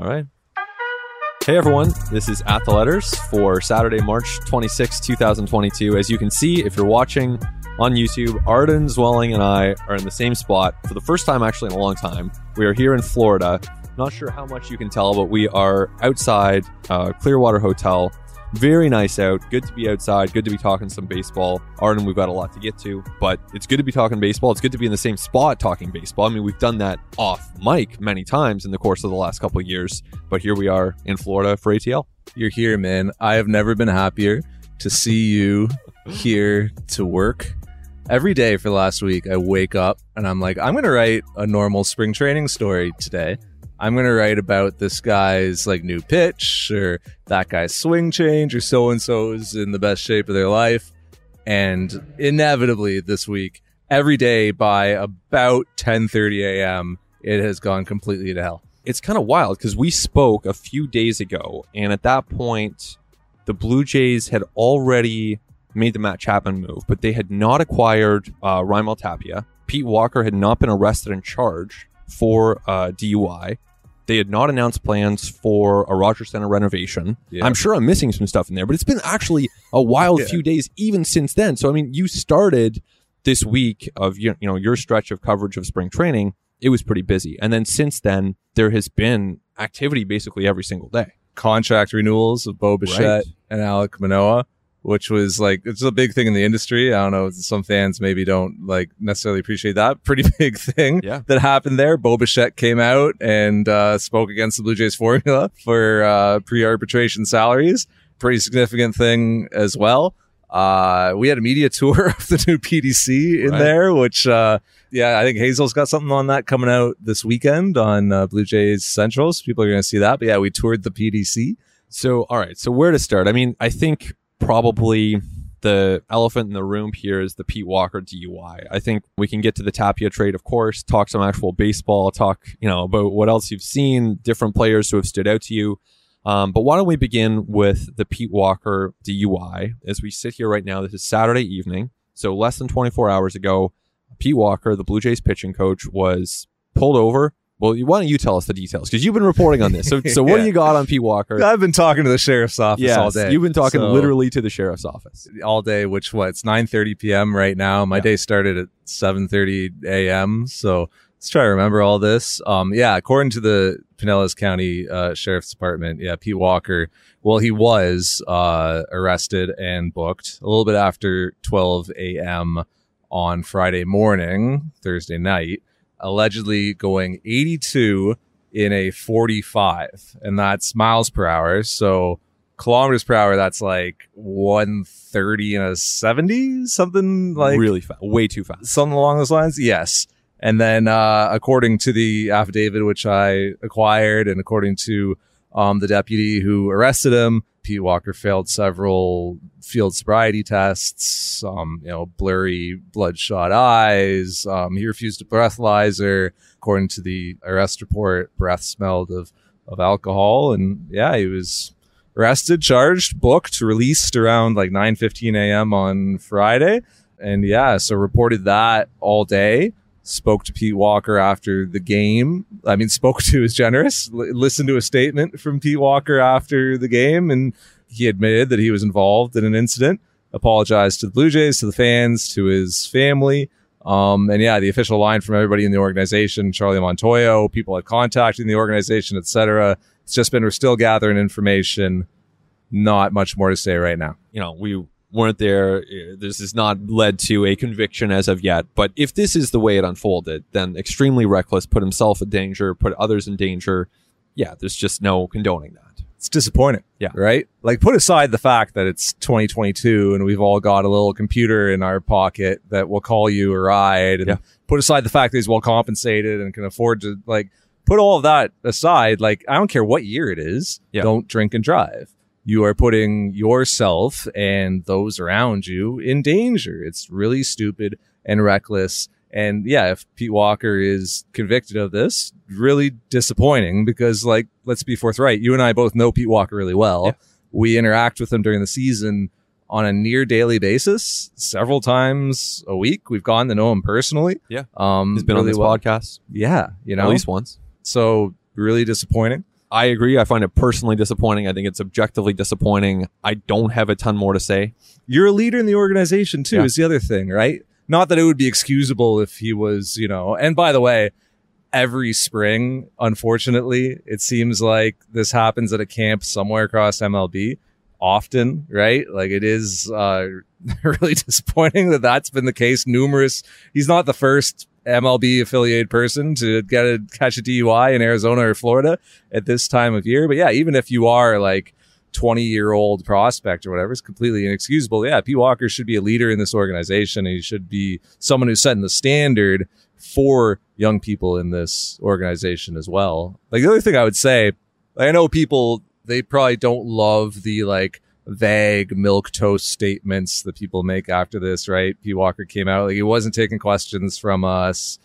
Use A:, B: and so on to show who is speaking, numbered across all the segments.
A: All right. Hey everyone, this is At the Letters for Saturday, March 26, 2022. As you can see, if you're watching on YouTube, Arden Zwelling and I are in the same spot for the first time actually in a long time. We are here in Florida. Not sure how much you can tell, but we are outside uh, Clearwater Hotel very nice out. Good to be outside. Good to be talking some baseball. Arden, we've got a lot to get to, but it's good to be talking baseball. It's good to be in the same spot talking baseball. I mean, we've done that off mic many times in the course of the last couple of years, but here we are in Florida for ATL.
B: You're here, man. I have never been happier to see you here to work. Every day for the last week, I wake up and I'm like, I'm going to write a normal spring training story today. I'm going to write about this guy's like new pitch or that guy's swing change or so and so is in the best shape of their life. And inevitably this week, every day by about 10:30 a.m., it has gone completely to hell.
A: It's kind of wild because we spoke a few days ago, and at that point, the Blue Jays had already made the Matt Chapman move, but they had not acquired uh, Raimel Tapia. Pete Walker had not been arrested and charged for uh, DUI. They had not announced plans for a Rogers Centre renovation.
B: Yeah.
A: I'm sure I'm missing some stuff in there, but it's been actually a wild
B: Yeah.
A: few days even since then. So I mean, you started this week of your, you know your stretch of coverage of spring training. It was pretty busy, and then since then there has been activity basically every single day.
B: Contract renewals of Bo Bichette
A: Right.
B: and Alek Manoah, which was like it's a big thing in the industry. I don't know, some fans maybe don't like necessarily appreciate that. Pretty big thing
A: Yeah.
B: that happened there. Bo Bichette came out and uh, spoke against the Blue Jays formula for uh, pre-arbitration salaries. Pretty significant thing as well. Uh, we had a media tour of the new PDC in
A: Right.
B: there, which, uh, yeah, I think Hazel's got something on that coming out this weekend on uh, Blue Jays Central. So people are going to see that. But yeah, we toured the PDC.
A: So, all right. So, where to start? I mean, I think probably the elephant in the room here is the Pete Walker DUI. I think we can get to the Tapia trade, of course, talk some actual baseball, talk, you know, about what else you've seen, different players who have stood out to you. Um, but why don't we begin with the Pete Walker DUI as we sit here right now? This is Saturday evening. So, less than 24 hours ago, Pete Walker, the Blue Jays pitching coach, was pulled over. Well, why don't you tell us the details? Because you've been reporting on this. So, so what do you got on Pete Walker?
B: I've been talking to the sheriff's office
A: Yes,
B: all day.
A: You've been talking
B: So-
A: literally to the sheriff's office.
B: all day, which what it's nine thirty p.m. right now. My
A: Yeah.
B: day started at seven thirty a.m. So let's try to remember all this. Um, yeah, according to the Pinellas County uh, Sheriff's Department, yeah, Pete Walker. Well, he was uh, arrested and booked a little bit after twelve a.m. on Friday morning, Thursday night, allegedly going eighty-two in a forty-five, and that's miles per hour. So kilometers per hour, that's like 130 and a 70, something like
A: really fast, way too fast.
B: something along those lines. Yes. And then, uh, according to the affidavit, which I acquired, and according to um, the deputy who arrested him, Pete Walker failed several field sobriety tests, um, you know, blurry, bloodshot eyes. Um, he refused a breathalyzer. According to the arrest report, breath smelled of, of alcohol. And yeah, he was arrested, charged, booked, released around like 9:15 a.m. on Friday. And yeah, so reported that all day. Spoke to Pete Walker after the game. I mean, spoke to is generous. L- listened to a statement from Pete Walker after the game, and he admitted that he was involved in an incident. Apologized to the Blue Jays, to the fans, to his family. Um, and yeah, the official line from everybody in the organization, Charlie Montoyo, people had contacted the organization, etc. It's just been we're still gathering information. Not much more to say right now.
A: You know, we weren't there. Uh, This has not led to a conviction as of yet. But if this is the way it unfolded, then extremely reckless, put himself in danger, put others in danger. Yeah, there's just no condoning that.
B: It's disappointing.
A: Yeah.
B: Right? Like put aside the fact that it's 2022 and we've all got a little computer in our pocket that will call you a ride and
A: Yeah.
B: put aside the fact that he's well compensated and can afford to like put all of that aside. Like I don't care what year it is.
A: Yeah.
B: Don't drink and drive. You are putting yourself and those around you in danger. It's really stupid and reckless. And yeah, if Pete Walker is convicted of this, really disappointing because, like, let's be forthright. You and I both know Pete Walker really well.
A: Yeah.
B: We interact with him during the season on a near daily basis, several times a week. We've gone to know him personally.
A: Yeah.
B: Um,
A: He's been on
B: really
A: this
B: well.
A: podcast
B: Yeah. You know,
A: at least once.
B: so really disappointing.
A: I agree. I find it personally disappointing. I think it's objectively disappointing. I don't have a ton more to say.
B: You're a leader in the organization too,
A: Yeah.
B: is the other thing, right? Not that it would be excusable if he was, you know, and by the way, every spring, unfortunately, it seems like this happens at a camp somewhere across MLB often, right? Like it is uh, really disappointing that that's been the case. Numerous, he's not the first MLB affiliated person to get a catch a DUI in Arizona or Florida at this time of year. But yeah, even if you are like 20 year old prospect or whatever, it's completely inexcusable. Yeah, P. Walker should be a leader in this organization. He should be someone who's setting the standard for young people in this organization as well. Like the other thing I would say, I know people they probably don't love the like vague milquetoast statements that people make after this, right? P. Walker came out like he wasn't taking questions from us.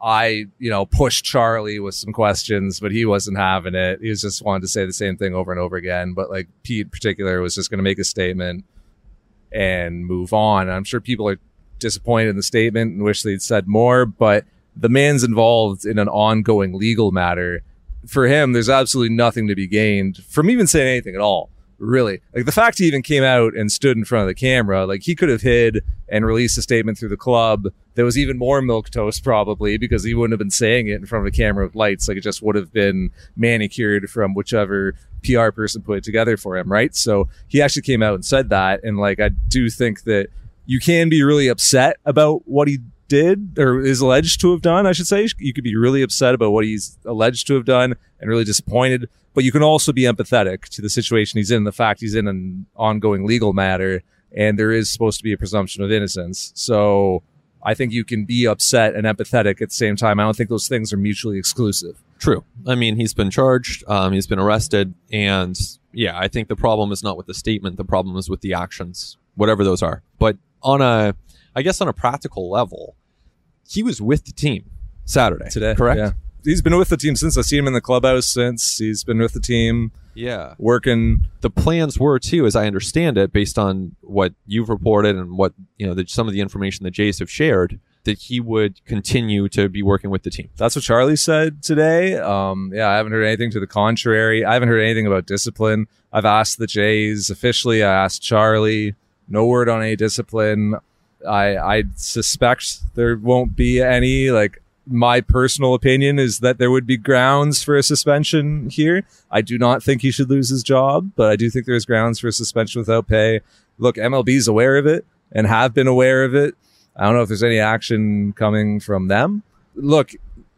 B: I, you know, pushed Charlie with some questions, but he wasn't having it. He was just wanted to say the same thing over and over again. But like Pete in particular was just going to make a statement and move on. I'm sure people are disappointed in the statement and wish they'd said more, but the man's involved in an ongoing legal matter. For him, there's absolutely nothing to be gained from even saying anything at all. Really, like the fact he even came out and stood in front of the camera, like he could have hid and released a statement through the club that was even more milquetoast probably because he wouldn't have been saying it in front of a camera with lights. Like it just would have been manicured from whichever PR person put it together for him, right? So he actually came out and said that, and like I do think that you can be really upset about what he did or is alleged to have done, I should say. You could be really upset about what he's alleged to have done and really disappointed, but you can also be empathetic to the situation he's in, the fact he's in an ongoing legal matter, and there is supposed to be a presumption of innocence. So I think you can be upset and empathetic at the same time. I don't think those things are mutually exclusive.
A: True. I mean, he's been charged, um, he's been arrested, and yeah, I think the problem is not with the statement. The problem is with the actions, whatever those are. But on a, I guess on a practical level, he was with the team Saturday
B: Today,
A: correct?
B: Yeah. He's been with the team since I seen him in the clubhouse since. He's been with the team
A: Yeah.
B: working
A: The plans were too, as I understand it, based on what you've reported and what you know, the, some of the information that Jays have shared, that he would continue to be working with the team.
B: That's what Charlie said today. Um, yeah, I haven't heard anything to the contrary. I haven't heard anything about discipline. I've asked the Jays officially. I asked Charlie. No word on any discipline. I I suspect there won't be any. Like my personal opinion is that there would be grounds for a suspension here. I do not think he should lose his job, but I do think there's grounds for a suspension without pay. Look, MLB's aware of it and have been aware of it. I don't know if there's any action coming from them. Look,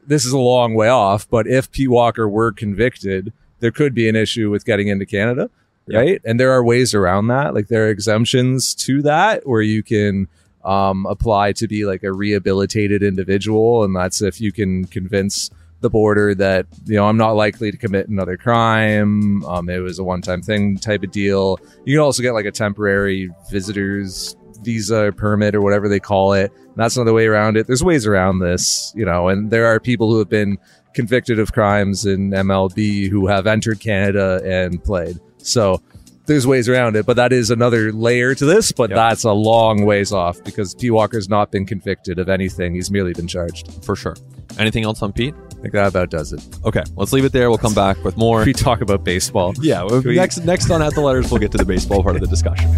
B: this is a long way off, but if Pete Walker were convicted, there could be an issue with getting into Canada, right? And there are ways around that. Like there are exemptions to that where you can um, apply to be like a rehabilitated individual, and that's if you can convince the border that you know I'm not likely to commit another crime. Um, it was a one-time thing type of deal. You can also get like a temporary visitors visa permit or whatever they call it. And that's another way around it. There's ways around this, you know, and there are people who have been convicted of crimes in MLB who have entered Canada and played. So there's ways around it, but that is another layer to this, but
A: Yep.
B: that's a long ways off because P. Walker's not been convicted of anything. He's merely been charged.
A: For sure. Anything else on Pete?
B: I think that about does it.
A: Okay, let's leave it there. We'll come back with more.
B: We talk about baseball.
A: Yeah,
B: we-
A: next next on at the letters, we'll get to the baseball part of the discussion.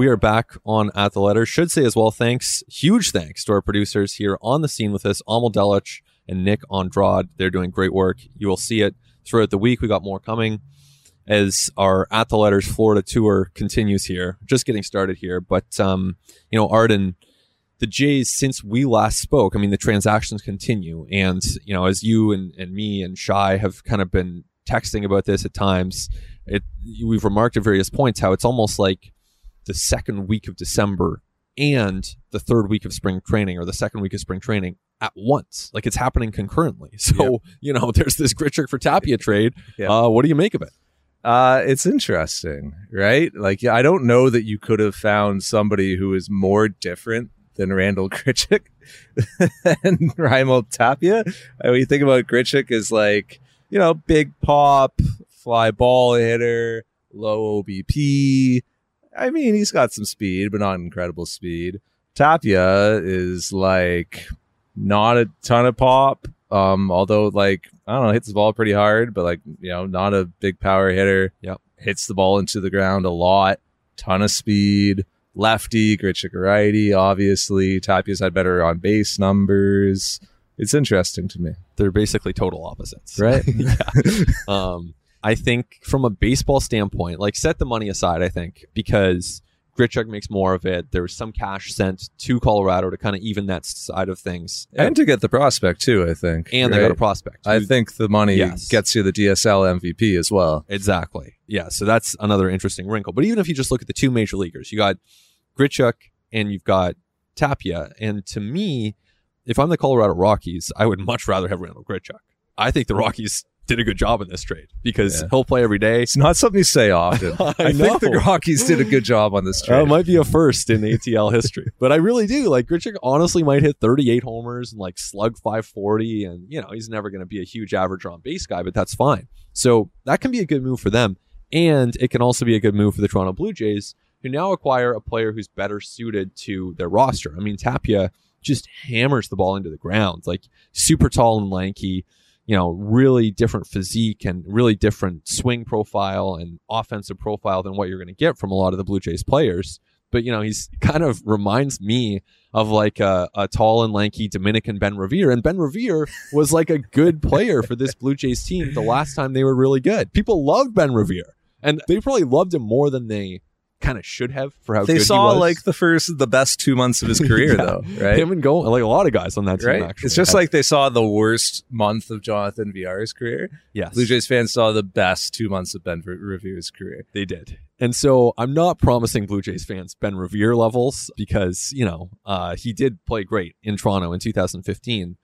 A: We are back on at the letters. Should say as well, thanks, huge thanks to our producers here on the scene with us, Amal Delich and Nick Andrade. They're doing great work. You will see it throughout the week. We got more coming as our at the letters Florida tour continues here. Just getting started here, but um, you know, Arden, the Jays since we last spoke, I mean, the transactions continue, and you know, as you and, and me and Shi have kind of been texting about this at times, it we've remarked at various points how it's almost like the second week of December and the third week of spring training or the second week of spring training at once. Like it's happening concurrently. So, you know, there's this Grichuk for Tapia trade.
B: Yeah.
A: Uh, what do you make of it?
B: Uh, it's interesting, right? Like, I don't know that you could have found somebody who is more different than Randall Grichuk and Raimel Tapia. And when you think about Grichuk as like, you know, big pop, fly ball hitter, low OBP. I mean, he's got some speed, but not incredible speed. Tapia is like not a ton of pop. Um, although like I don't know, hits the ball pretty hard, but like you know, not a big power hitter.
A: Yep.
B: hits the ball into the ground a lot. Ton of speed. Lefty, Grichuk righty. Obviously, Tapia's had better on base numbers. It's interesting to me,
A: They're basically total opposites.
B: right? Yeah.
A: Um, I think from a baseball standpoint, like set the money aside, I think, because Grichuk makes more of it. There was some cash sent to Colorado to kind of even that side of things.
B: and to get the prospect too. I think,
A: and they got a prospect.
B: I think the money
A: Yes.
B: gets you the DSL MVP as well.
A: Exactly. Yeah. So that's another interesting wrinkle. But even if you just look at the two major leaguers, you got Grichuk and you've got Tapia. And to me, if I'm the Colorado Rockies, I would much rather have Randall Grichuk. I think the Rockies did a good job in this trade because
B: Yeah.
A: he'll play every day.
B: It's not something you say often.
A: I
B: I, think the. Rockies did a good job on this
A: That
B: trade.
A: might be a first in ATL history, but I really do like Grichuk. Honestly, might hit 38 homers and like slug 540, and you know he's never going to be a huge average on base guy, but that's fine. So that can be a good move for them, and it can also be a good move for the Toronto Blue Jays, who now acquire a player who's better suited to their roster. I mean, Tapia just hammers the ball into the ground, like super tall and lanky. You know, really different physique and really different swing profile and offensive profile than what you're going to get from a lot of the Blue Jays players but you know he's kind of reminds me of like a, a tall and lanky Dominican Ben Revere, and Ben Revere was like a good player for this Blue Jays team the last time they were really good. People loved Ben Revere, and they probably loved him more than they kind of should have for how
B: they
A: good
B: saw
A: he was.
B: like the first, the best two months of his career,
A: Yeah.
B: though, right?
A: him and go like a lot of guys on that team.
B: right?
A: Actually,
B: It's just like they saw the worst month of Jonathan Villar's career.
A: yes,
B: Blue Jays fans saw the best two months of Ben Revere's career.
A: They did. And so I'm not promising Blue Jays fans Ben Revere levels because, you know, uh, he did play great in Toronto in 2015.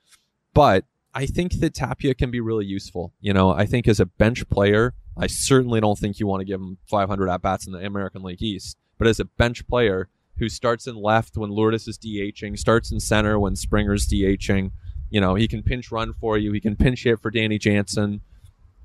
A: But I think that Tapia can be really useful. You know, I think as a bench player, I certainly don't think you want to give him 500 at bats in the American League East. But as a bench player who starts in left when Lourdes is DHing, starts in center when Springer's DHing, you know, he can pinch run for you, he can pinch hit for Danny Jansen.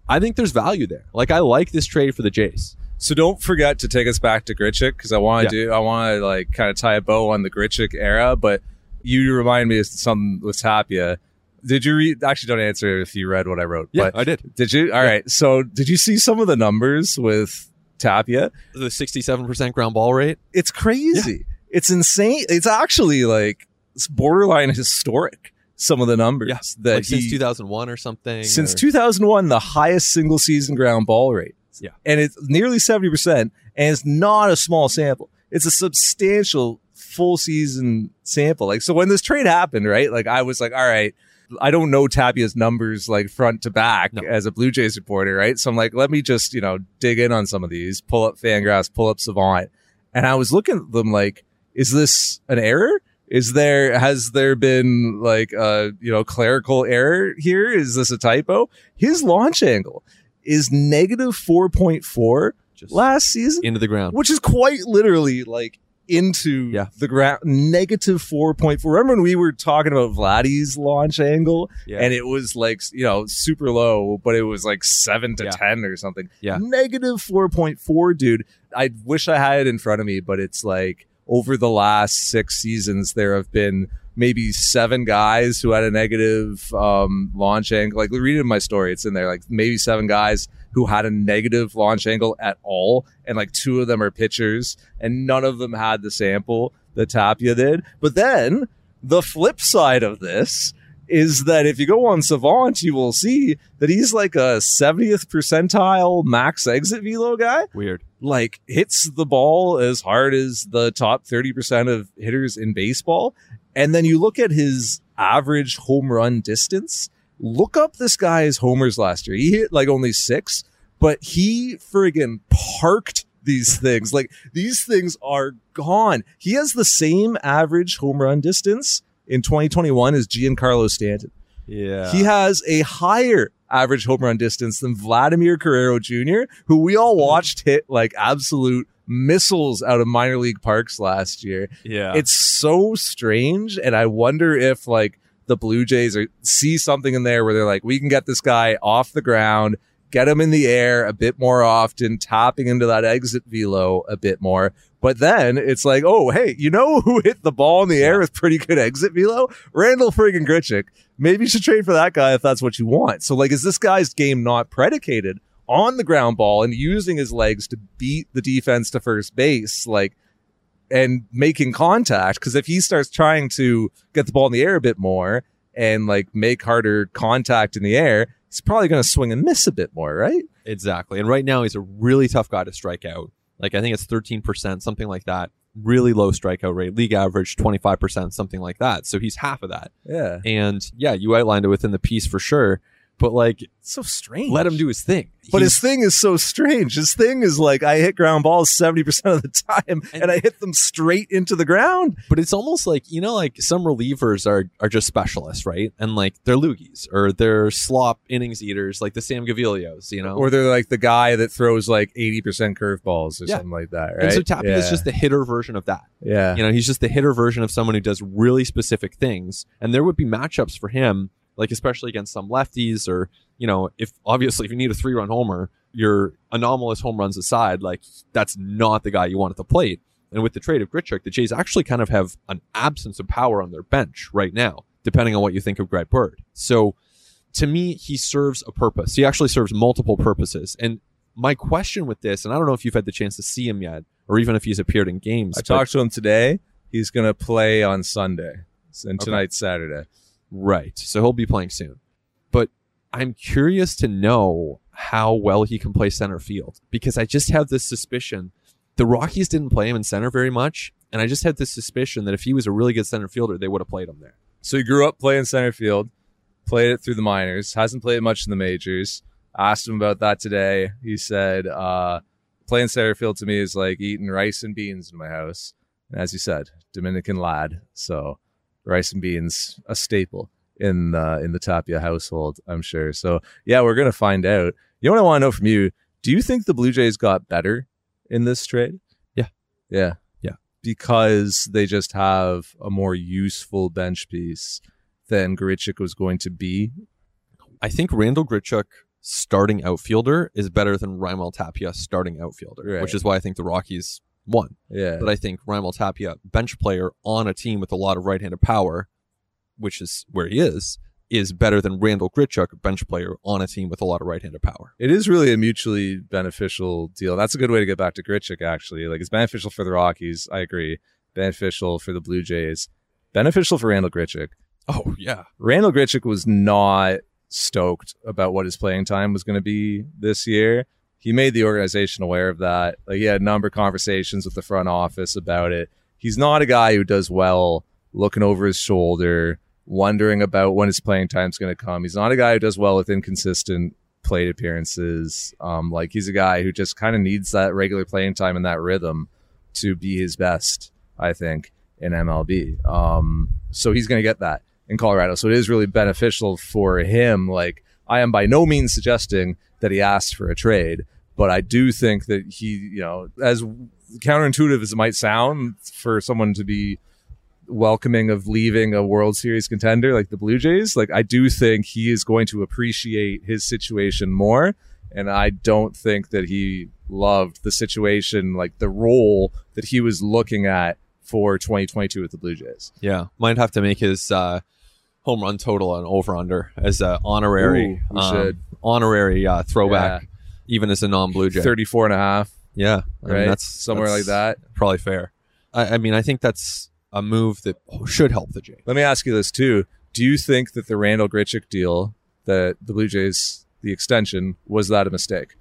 A: I think there's value there. Like I like this trade for the Jays.
B: So don't forget to take us back to Grichuk because I want to do I want to like kind of tie a bow on the Grichuk era, but you remind me of something with Tapia. Did you read? Actually, don't answer if you read what I wrote. but
A: I did.
B: did you? All right. So did you see some of the numbers with Tapia?
A: The 67% ground ball rate.
B: It's crazy. It's insane. It's actually like it's borderline historic. Some of the numbers
A: Yeah.
B: that
A: like since 2001 or something.
B: since
A: or-
B: 2001, the highest single season ground ball rate.
A: Yeah.
B: And it's nearly 70%, and it's not a small sample. It's a substantial full season sample. Like, so when this trade happened, right? Like, I was like, all right, I don't know Tapia's numbers like front to back
A: No.
B: as a Blue Jays reporter, right? So I'm like, let me just, you know, dig in on some of these, pull up Fangraphs, pull up Savant. And I was looking at them like, is this an error? Is there has there been like a you know clerical error here? Is this a typo? His launch angle is negative four point four
A: just
B: last season,
A: into the ground.
B: which is quite literally like into
A: Yeah.
B: the ground. Negative four point four. Remember when we were talking about Vladdy's launch angle,
A: Yeah.
B: and it was like you know super low, but it was like seven to
A: Yeah.
B: ten or something.
A: Yeah.
B: negative four point four, dude. I wish I had it in front of me, but it's like over the last six seasons, there have been maybe seven guys who had a negative um, launch angle. Like read it in my story, it's in there. Like maybe seven guys who had a negative launch angle at all, and like two of them are pitchers, and none of them had the sample that Tapia did. But then the flip side of this is that if you go on Savant, you will see that he's like a 70th percentile max exit velo guy.
A: Weird.
B: Like hits the ball as hard as the top 30% of hitters in baseball. And then you look at his average home run distance. Look up this guy's homers last year. He hit like only six, but he friggin' parked these things. Like these things are gone. He has the same average home run distance in 2021 as Giancarlo Stanton.
A: Yeah.
B: He has a higher average home run distance than Vladimir Guerrero Jr., who we all watched hit like absolute missiles out of minor league parks last year.
A: yeah.
B: It's so strange, and I wonder if like the Blue Jays are see something in there where they're like, we can get this guy off the ground, get him in the air a bit more often, tapping into that exit velo a bit more. But then it's like, oh, hey, you know who hit the ball in the air with pretty good exit velo? Randall friggin' Grichuk. Maybe you should trade for that guy if that's what you want. So, like, is this guy's game not predicated on the ground ball and using his legs to beat the defense to first base? Like, and making contact. Because if he starts trying to get the ball in the air a bit more and like make harder contact in the air, he's probably going to swing and miss a bit more, right?
A: Exactly. And right now he's a really tough guy to strike out. Like I think it's 13%, something like that. Really low strikeout rate, league average 25%, something like that. So he's half of that.
B: Yeah.
A: And yeah, you outlined it within the piece for sure. But like,
B: It's so strange.
A: let him do his thing.
B: But
A: He's-
B: his thing is so strange. His thing is like I hit ground balls 70% of the time and,
A: And-
B: I hit them straight into the ground.
A: but it's almost like you know, like some relievers are are just specialists, right? And like they're loogies or they're slop innings eaters, like the Sam Gaviglios, you know.
B: Or they're like the guy that throws like 80% curveballs or
A: Yeah.
B: something like that, right?
A: and so Tapia is just the hitter version of that.
B: Yeah.
A: You know, he's just the hitter version of someone who does really specific things. And there would be matchups for him, like especially against some lefties, or you know, if obviously if you need a three run homer, your anomalous home runs aside, like that's not the guy you want at the plate. And with the trade of Grichuk, the Jays actually kind of have an absence of power on their bench right now, depending on what you think of Greg Bird. So to me, he serves a purpose. He actually serves multiple purposes. And my question with this, and I don't know if you've had the chance to see him yet, or even if he's appeared in games.
B: I
A: but-
B: talked to him today. He's going to play on Sunday. And
A: Okay.
B: tonight's Saturday.
A: Right. So he'll be playing soon. But I'm curious to know how well he can play center field because I just have this suspicion the Rockies didn't play him in center very much. And I just had this suspicion that if he was a really good center fielder, they would have played him there.
B: So he grew up playing center field, played it through the minors, hasn't played much in the majors. Asked him about that today. He said, uh, playing center field to me is like eating rice and beans in my house. And as you said, Dominican lad. So rice and beans, a staple in uh, in the Tapia household, I'm sure. So yeah, we're gonna find out. You know what I want to know from you? Do you think the Blue Jays got better in this trade?
A: Yeah.
B: Yeah.
A: Yeah.
B: Because they just have a more useful bench piece than Grichuk was going to be.
A: I think Randall Grichuk starting outfielder is better than Raimel Tapia starting outfielder,
B: Right.
A: which is why I think the Rockies won.
B: Yeah.
A: But I think Raimel Tapia, bench player on a team with a lot of right-handed power, which is where he is, is better than Randall Grichuk, bench player on a team with a lot of right-handed power.
B: It is really a mutually beneficial deal. That's a good way to get back to Grichuk, actually. Like, it's beneficial for the Rockies. I agree. Beneficial for the Blue Jays. Beneficial for Randall Grichuk.
A: Oh yeah,
B: Randall Grichuk was not stoked about what his playing time was going to be this year. He made the organization aware of that. Like he had a number of conversations with the front office about it. He's not a guy who does well looking over his shoulder, wondering about when his playing time's going to come. He's not a guy who does well with inconsistent plate appearances. Um, like he's a guy who just kind of needs that regular playing time and that rhythm to be his best. I think in MLB. Um, so he's going to get that in Colorado. So it is really beneficial for him. Like I am by no means suggesting that he asked for a trade, but I do think that he, you know, as counterintuitive as it might sound for someone to be welcoming of leaving a World Series contender like the Blue Jays, like I do think he is going to appreciate his situation more. And I don't think that he loved the situation, like the role that he was looking at for 2022 with the Blue Jays.
A: yeah. Might have to make his uh, home run total an over/under as a honorary,
B: Ooh, we
A: um,
B: should.
A: Honorary uh, throwback, even as a non-Blue Jay.
B: 34 and a half,
A: Yeah, I mean,
B: right?
A: that's
B: somewhere
A: that's
B: like that.
A: Probably fair. I, I mean, I think that's a move that should help the Jays.
B: Let me ask you this too. Do you think that the Randall Grichuk deal that the Blue Jays, the extension, was that a mistake?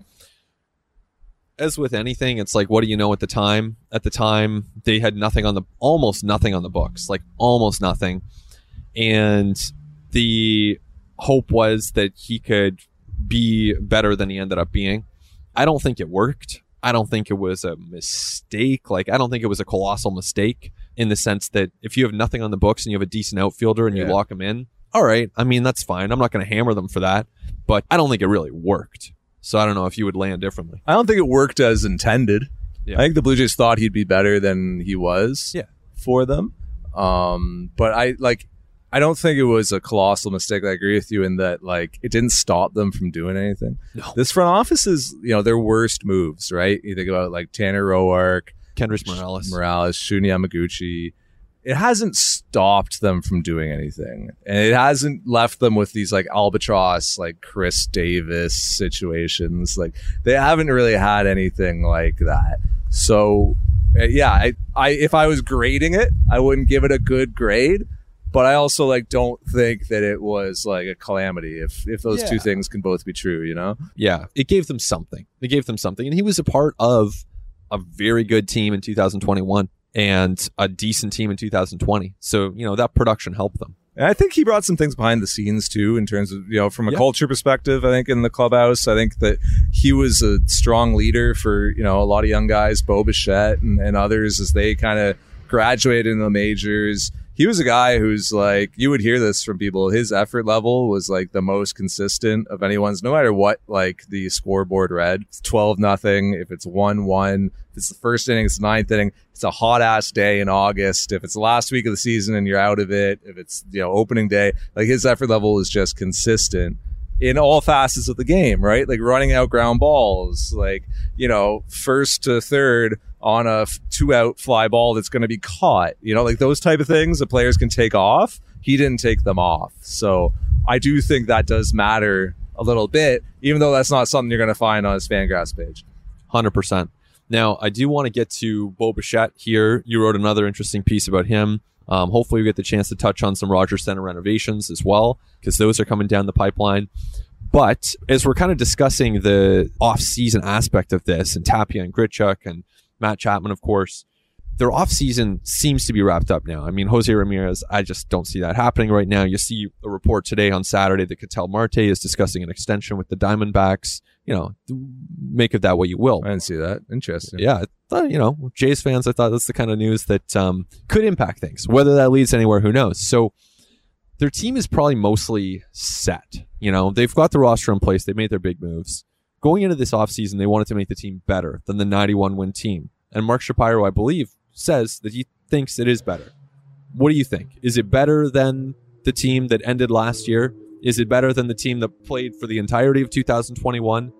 A: as with anything, it's like, what do you know at the time? At the time, they had nothing on the, almost nothing on the books, like almost nothing. And the hope was that he could be better than he ended up being. I don't think it worked. I don't think it was a mistake. Like, I don't think it was a colossal mistake in the sense that if you have nothing on the books and you have a decent outfielder and you lock him in, all right. I mean, that's fine. I'm not going to hammer them for that, but I don't think it really worked. So I don't know if you would land differently.
B: I don't think it worked as intended.
A: Yeah.
B: I think the Blue Jays thought he'd be better than he was
A: Yeah.
B: for them. Um, but I like I don't think it was a colossal mistake. I agree with you in that, like, it didn't stop them from doing anything.
A: No.
B: This front office is, you know, their worst moves, right? You think about like Tanner Roark,
A: Kendrys Morales.
B: Morales, Shun Yamaguchi. It hasn't stopped them from doing anything. And it hasn't left them with these like albatross, like Chris Davis situations. Like they haven't really had anything like that. So uh, yeah, I, I if I was grading it, I wouldn't give it a good grade. But I also like don't think that it was like a calamity if if those two things can both be true, you know?
A: Yeah, it gave them something. It gave them something, and he was a part of a very good team in 2021 and a decent team in 2020. So you know that production helped them.
B: And I think he brought some things behind the scenes too, in terms of, you know, from a
A: Yeah.
B: culture perspective. I think in the clubhouse, I think that he was a strong leader for, you know, a lot of young guys, Bo Bichette and, and others as they kind of graduated in the majors. He was a guy who's like, you would hear this from people. His effort level was like the most consistent of anyone's, no matter what, like the scoreboard read. 12 nothing. If it's 1 1, if it's the first inning, it's ninth inning. It's a hot ass day in August. If it's the last week of the season and you're out of it, if it's, you know, opening day, like his effort level is just consistent in all facets of the game, right? Like running out ground balls, like, you know, first to third on a two out fly ball that's going to be caught, you know, like those type of things the players can take off. He didn't take them off. So I do think that does matter a little bit, even though that's not something you're going to find on his Fangraphs page.
A: Hundred percent. Now, I do want to get to Bo Bichette here. You wrote another interesting piece about him. Um, hopefully, we get the chance to touch on some Rogers Centre renovations as well, because those are coming down the pipeline. But as we're kind of discussing the off-season aspect of this, and Tapia and Grichuk and Matt Chapman, of course, their off-season seems to be wrapped up now. I mean, Jose Ramirez, I just don't see that happening right now. You see a report today on Saturday that Ketel Marte is discussing an extension with the Diamondbacks. You know, make of that what you will.
B: I didn't see that. Interesting.
A: Yeah, I thought, you know, Jays fans, I thought that's the kind of news that um, could impact things. Whether that leads anywhere, who knows? So their team is probably mostly set. You know, they've got the roster in place. They made their big moves. Going into this offseason, they wanted to make the team better than the 91 win team. And Mark Shapiro, I believe, says that he thinks it is better. What do you think? Is it better than the team that ended last year? Is it better than the team that played for the entirety of 2021?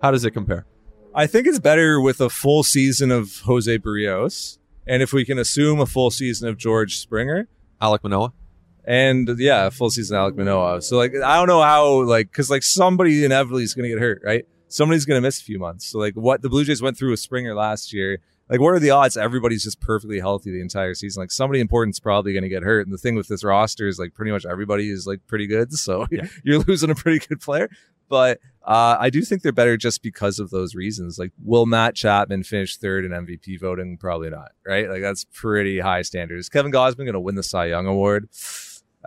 A: How does it compare?
B: I think it's better with a full season of Jose Berrios. And if we can assume a full season of George Springer,
A: Alek Manoah?
B: and yeah, full season Alek Manoah. So like, I don't know how like because like somebody inevitably is going to get hurt, right? Somebody's going to miss a few months. So like, what the Blue Jays went through with Springer last year, like, what are the odds everybody's just perfectly healthy the entire season? Like, somebody important's probably going to get hurt. And the thing with this roster is like pretty much everybody is like pretty good. So
A: Yeah.
B: you're losing a pretty good player. But uh, I do think they're better just because of those reasons. Like, will Matt Chapman finish third in MVP voting? Probably not, right? Like, that's pretty high standards. Kevin Gausman going to win the Cy Young Award?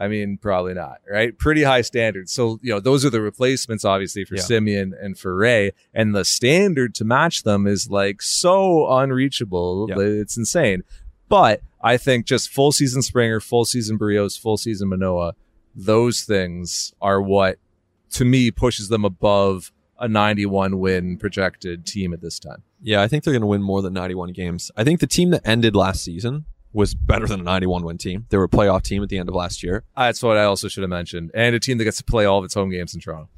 B: I mean, probably not, right? Pretty high standards. So, you know, those are the replacements, obviously, for
A: Yeah.
B: Semien and for Ray. And the standard to match them is like so unreachable.
A: Yeah.
B: that It's insane. But I think just full season Springer, full season Berrios, full season Manoah, those things are what to me pushes them above a 91 win projected team at this time.
A: Yeah, I think they're going to win more than 91 games. I think the team that ended last season was better than a 91 win team. They were a playoff team at the end of last year.
B: That's what I also should have mentioned. And a team that gets to play all of its home games in Toronto.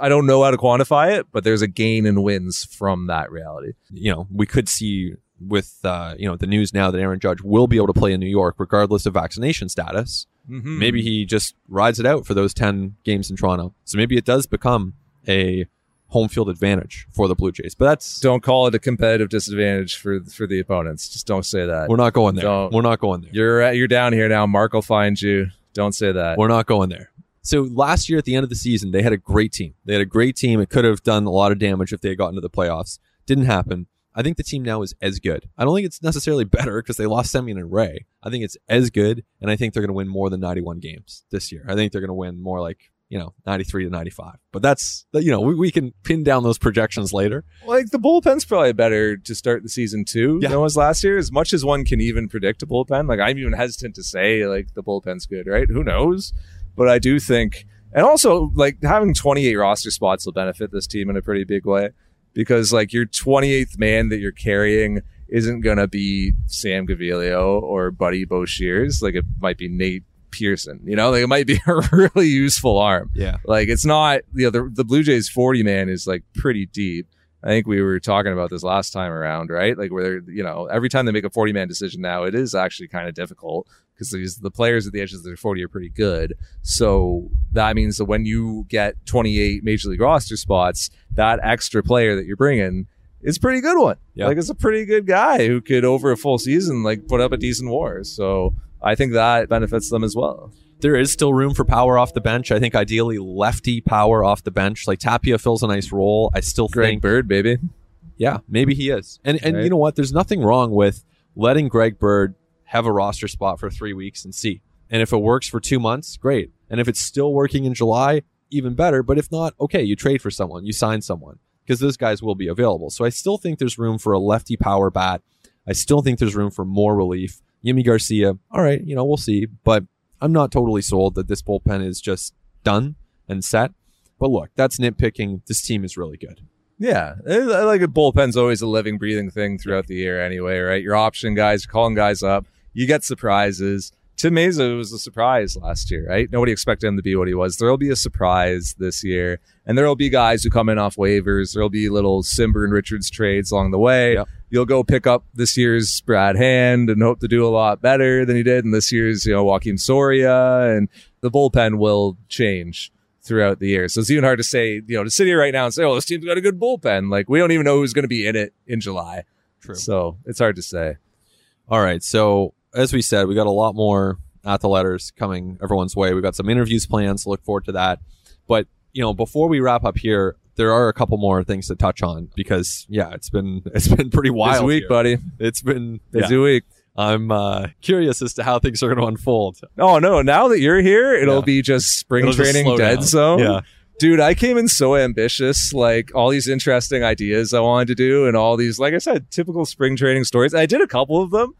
B: I don't know how to quantify it, but there's a gain in wins from that reality.
A: You know, we could see with uh, you know the news now that Aaron Judge will be able to play in New York regardless of vaccination status.
B: Mm-hmm.
A: Maybe he just rides it out for those 10 games in Toronto. So maybe it does become a home field advantage for the Blue Jays. But that's
B: don't call it a competitive disadvantage for for the opponents. Just don't say that.
A: we're not going there.
B: Don't.
A: We're not going there.
B: You're you're down here now. Mark will find you. Don't say that.
A: We're not going there. So last year at the end of the season, they had a great team. They had a great team. It could have done a lot of damage if they had gotten to the playoffs. Didn't happen. I think the team now is as good. I don't think it's necessarily better because they lost Semien and Ray. I think it's as good, and I think they're going to win more than 91 games this year. I think they're going to win more like you know 93 to 95. But that's you know we, we can pin down those projections later.
B: like the bullpen's probably better to start the season too
A: Yeah.
B: than it was last year. As much as one can even predict a bullpen, like I'm even hesitant to say like the bullpen's good, right? Who knows? But I do think, and also like having 28 roster spots will benefit this team in a pretty big way because like your 28th man that you're carrying isn't gonna be Sam Gaviglio or Buddy Boshers. Like it might be Nate Pearson. You know, like it might be a really useful arm.
A: Yeah.
B: Like it's not, you know, the, the Blue Jays 40 man is like pretty deep. I think we were talking about this last time around, right? Like where, you know, every time they make a 40 man decision now, it is actually kind of difficult because these the players at the edges of their 40 are pretty good. So that means that when you get 28 major league roster spots, that extra player that you're bringing is a pretty good one.
A: Yeah.
B: Like it's a pretty good guy who could over a full season like put up a decent war. So I think that benefits them as well.
A: There is still room for power off the bench. I think ideally lefty power off the bench. Like Tapia fills a nice role. I still
B: Greg
A: think
B: Bird, baby.
A: Yeah, maybe he is. And and
B: Right.
A: you know what? There's nothing wrong with letting Greg Bird have a roster spot for three weeks and see. And if it works for two months, great. And if it's still working in July, even better. But if not, okay, you trade for someone, you sign someone because those guys will be available. So I still think there's room for a lefty power bat. I still think there's room for more relief. Yimi Garcia, all right, you know, we'll see. But I'm not totally sold that this bullpen is just done and set. But look, that's nitpicking. This team is really good.
B: Yeah, I like a bullpen's always a living, breathing thing throughout the year, anyway, right? Your option guys, calling guys up, you get surprises. Tim Mayza was a surprise last year, right? Nobody expected him to be what he was. There'll be a surprise this year, and there'll be guys who come in off waivers. There'll be little Cimber and Richards trades along the way.
A: Yep.
B: You'll go pick up this year's Brad Hand and hope to do a lot better than he did in this year's, you know, Joakim Soria, and the bullpen will change throughout the year. So it's even hard to say, you know, to sit here right now and say, oh, this team's got a good bullpen. Like we don't even know who's going to be in it in July.
A: True.
B: So it's hard to say.
A: All right. So as we said, we got a lot more at the letters coming everyone's way. We've got some interviews planned, so look forward to that. But you know, before we wrap up here, there are a couple more things to touch on because yeah, it's been it's been pretty wild.
B: Week,
A: here.
B: buddy.
A: It's been
B: Busy
A: yeah.
B: week.
A: I'm uh, curious as to how things are going to unfold.
B: Oh no! Now that you're here, it'll
A: Yeah.
B: be just spring
A: It'll
B: training
A: slow
B: dead
A: down.
B: zone.
A: Yeah.
B: Dude, I came in so ambitious, like all these interesting ideas I wanted to do, and all these, like I said, typical spring training stories. I did a couple of them.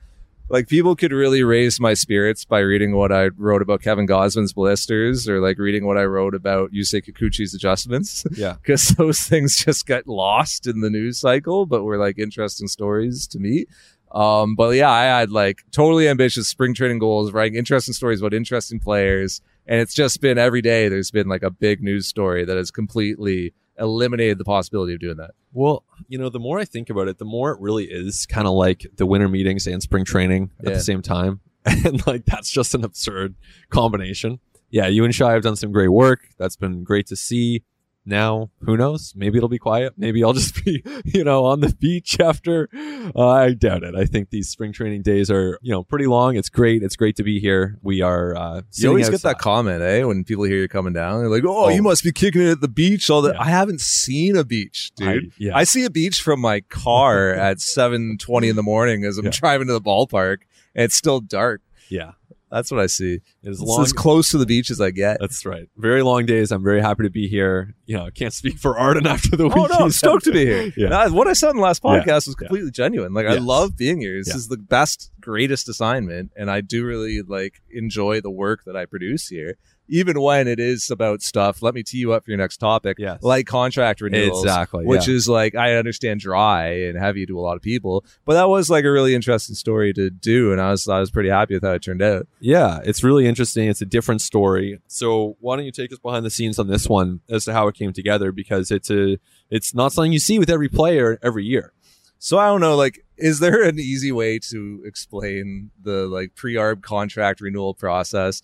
B: Like people could really raise my spirits by reading what I wrote about Kevin Gausman's blisters, or like reading what I wrote about Yusei Kikuchi's adjustments.
A: Yeah.
B: because those things just get lost in the news cycle, but were like interesting stories to me. Um, but yeah, I had like totally ambitious spring training goals, writing interesting stories about interesting players. And it's just been every day there's been like a big news story that has completely eliminated the possibility of doing that.
A: Well, you know, the more I think about it, the more it really is kind of like the winter meetings and spring training at
B: Yeah.
A: the same time. And like that's just an absurd combination. Yeah, you and Shi have done some great work. That's been great to see. Now, who knows? Maybe it'll be quiet. Maybe I'll just be, you know, on the beach after. Uh, I doubt it. I think these spring training days are, you know, pretty long. It's great. It's great to be here. We are. Uh,
B: You always get that comment, eh? When people hear you coming down, they're like, "Oh,
A: Oh.
B: you must be kicking it at the beach." All that.
A: Yeah.
B: I haven't seen a beach, dude.
A: I- yeah.
B: I see a beach from my car at seven twenty in the morning as I'm
A: Yeah.
B: driving to the ballpark, and it's still dark.
A: yeah.
B: That's what I see. It's
A: long.
B: as close to the beach as I get.
A: That's right. Very long days. I'm very happy to be here. You know, I can't speak for Arden after the week.
B: Oh no, I'm stoked to be here.
A: Yeah.
B: Nah, what I said in the last
A: Yeah.
B: podcast was completely genuine. Like I love being here. This
A: Yeah.
B: is the best, greatest assignment, and I do really like enjoy the work that I produce here. Even when it is about stuff, let me tee you up for your next topic.
A: Yes.
B: Like contract renewals.
A: Exactly.
B: Which
A: yeah.
B: is like I understand dry and heavy to a lot of people, but that was like a really interesting story to do, and I was I was pretty happy with how it turned out.
A: Yeah, it's really interesting. It's a different story. So why don't you take us behind the scenes on this one as to how it came together? Because it's a it's not something you see with every player every year.
B: So I don't know, like, is there an easy way to explain the like pre-arb contract renewal process?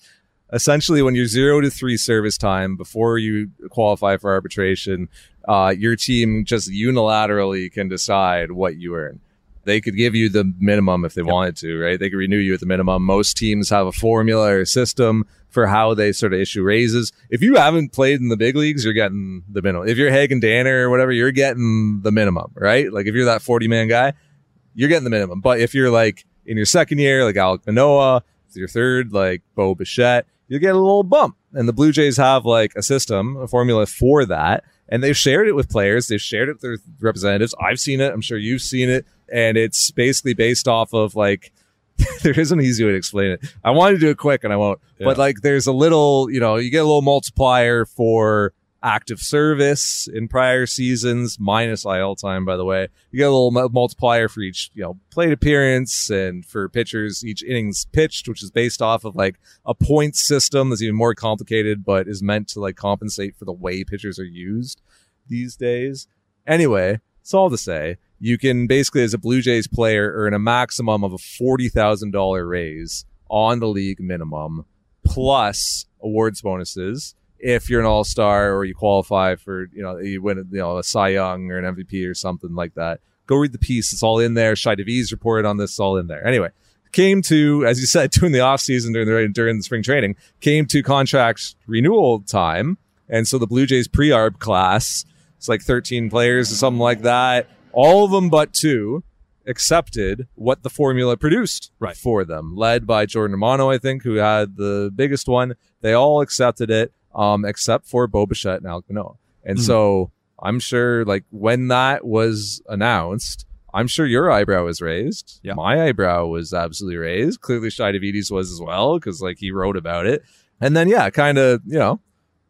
B: Essentially, when you're zero to three service time before you qualify for arbitration, uh, your team just unilaterally can decide what you earn. They could give you the minimum if they wanted to, right? They could renew you at the minimum. Most teams have a formula or a system for how they sort of issue raises. If you haven't played in the big leagues, you're getting the minimum. If you're Hagen Danner or whatever, you're getting the minimum, right? Like if you're that 40 man guy, you're getting the minimum. But if you're like in your second year, like Alek Manoah, your third, like Bo Bichette, you get a little bump. And the Blue Jays have like a system, a formula for that. And they've shared it with players. They've shared it with their representatives. I've seen it. I'm sure you've seen it. And it's basically based off of like, there is an easy way to explain it. I wanted to do it quick and I won't.
A: Yeah.
B: But like, there's a little, you know, you get a little multiplier for active service in prior seasons, minus IL time, by the way. You get a little multiplier for each, you know, plate appearance and for pitchers, each innings pitched, which is based off of like a point system that's even more complicated, but is meant to like compensate for the way pitchers are used these days. Anyway, it's all to say you can basically, as a Blue Jays player, earn a maximum of a $40,000 raise on the league minimum plus awards bonuses if you're an all-star or you qualify for, you know, you win, you know, a Cy Young or an MVP or something like that. Go read the piece. It's all in there. Shi Davidi reported on this. It's all in there. Anyway, came to, as you said, during the off season, during the, during the spring training, came to contract renewal time. And so the Blue Jays pre-arb class, it's like 13 players or something like that. All of them but two accepted what the formula produced
A: Right.
B: for them, led by Jordan Romano, I think, who had the biggest one. They all accepted it, um, except for Bo Bichette and Alek Manoah. And
A: Mhm.
B: so I'm sure, like, when that was announced, I'm sure your eyebrow was raised.
A: Yeah.
B: My eyebrow was absolutely raised. Clearly, Shi Davidi was as well, because, like, he wrote about it. And then, yeah, kind of, you know,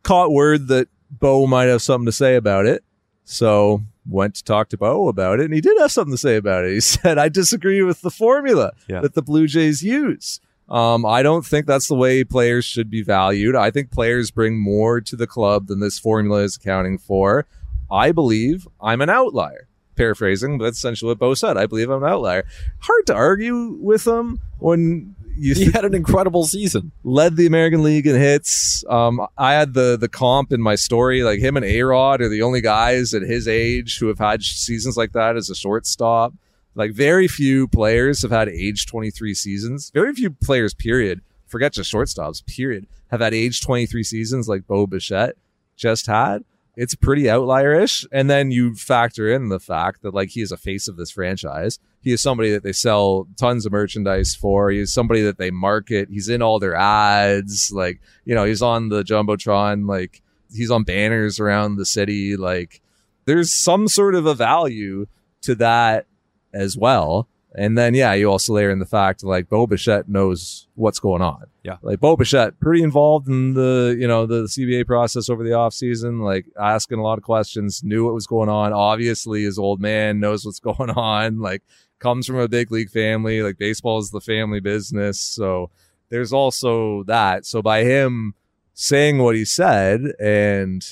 B: caught word that Bo might have something to say about it. So went to talk to Bo about it, and he did have something to say about it. He said, I disagree with the formula
A: Yeah.
B: that the Blue Jays use. Um, I don't think that's the way players should be valued. I think players bring more to the club than this formula is accounting for. I believe I'm an outlier. Paraphrasing, but that's essentially what Bo said. I believe I'm an outlier. Hard to argue with him when you
A: He had an incredible season.
B: led the American League in hits. Um, I had the the comp in my story. Like him and A Rod are the only guys at his age who have had seasons like that as a shortstop. Like very few players have had age 23 seasons. Very few players, period. Forget just shortstops, period, have had age 23 seasons like Bo Bichette just had. It's pretty outlierish. And then you factor in the fact that like he is a face of this franchise. He is somebody that they sell tons of merchandise for. He is somebody that they market. He's in all their ads. Like, you know, he's on the Jumbotron. Like, he's on banners around the city. Like, there's some sort of a value to that as well. And then, yeah, you also layer in the fact like Bo Bichette knows what's going on.
A: Yeah.
B: Like Bo Bichette, pretty involved in the, you know, the CBA process over the offseason, like asking a lot of questions, knew what was going on. Obviously, his old man knows what's going on. Like, comes from a big league family. Like, baseball is the family business. So there's also that. So by him saying what he said and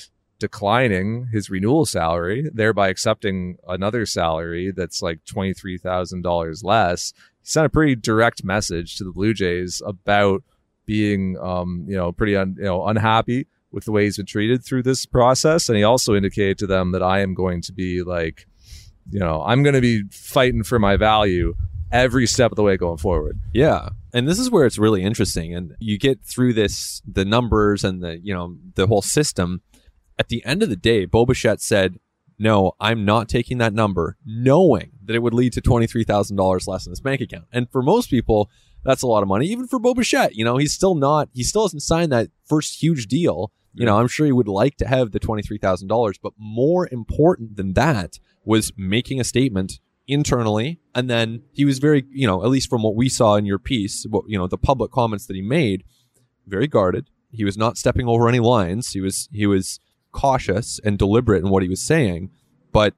B: declining his renewal salary, thereby accepting another salary that's like $23,000 less, he sent a pretty direct message to the Blue Jays about being, um, you know, pretty, un, you know, unhappy with the way he's been treated through this process. And he also indicated to them that I am going to be like, you know, I'm going to be fighting for my value every step of the way going forward.
A: Yeah. And this is where it's really interesting. And you get through this, the numbers and the, you know, the whole system. At the end of the day, Bo Bichette said, no, I'm not taking that number, knowing that it would lead to $23,000 less in his bank account. And for most people, that's a lot of money. Even for Bo Bichette, you know, he's still not, he still hasn't signed that first huge deal. You know, I'm sure he would like to have the $23,000, but more important than that was making a statement internally. And then he was very, you know, at least from what we saw in your piece, what, you know, the public comments that he made, very guarded. He was not stepping over any lines. He was, he was cautious and deliberate in what he was saying. But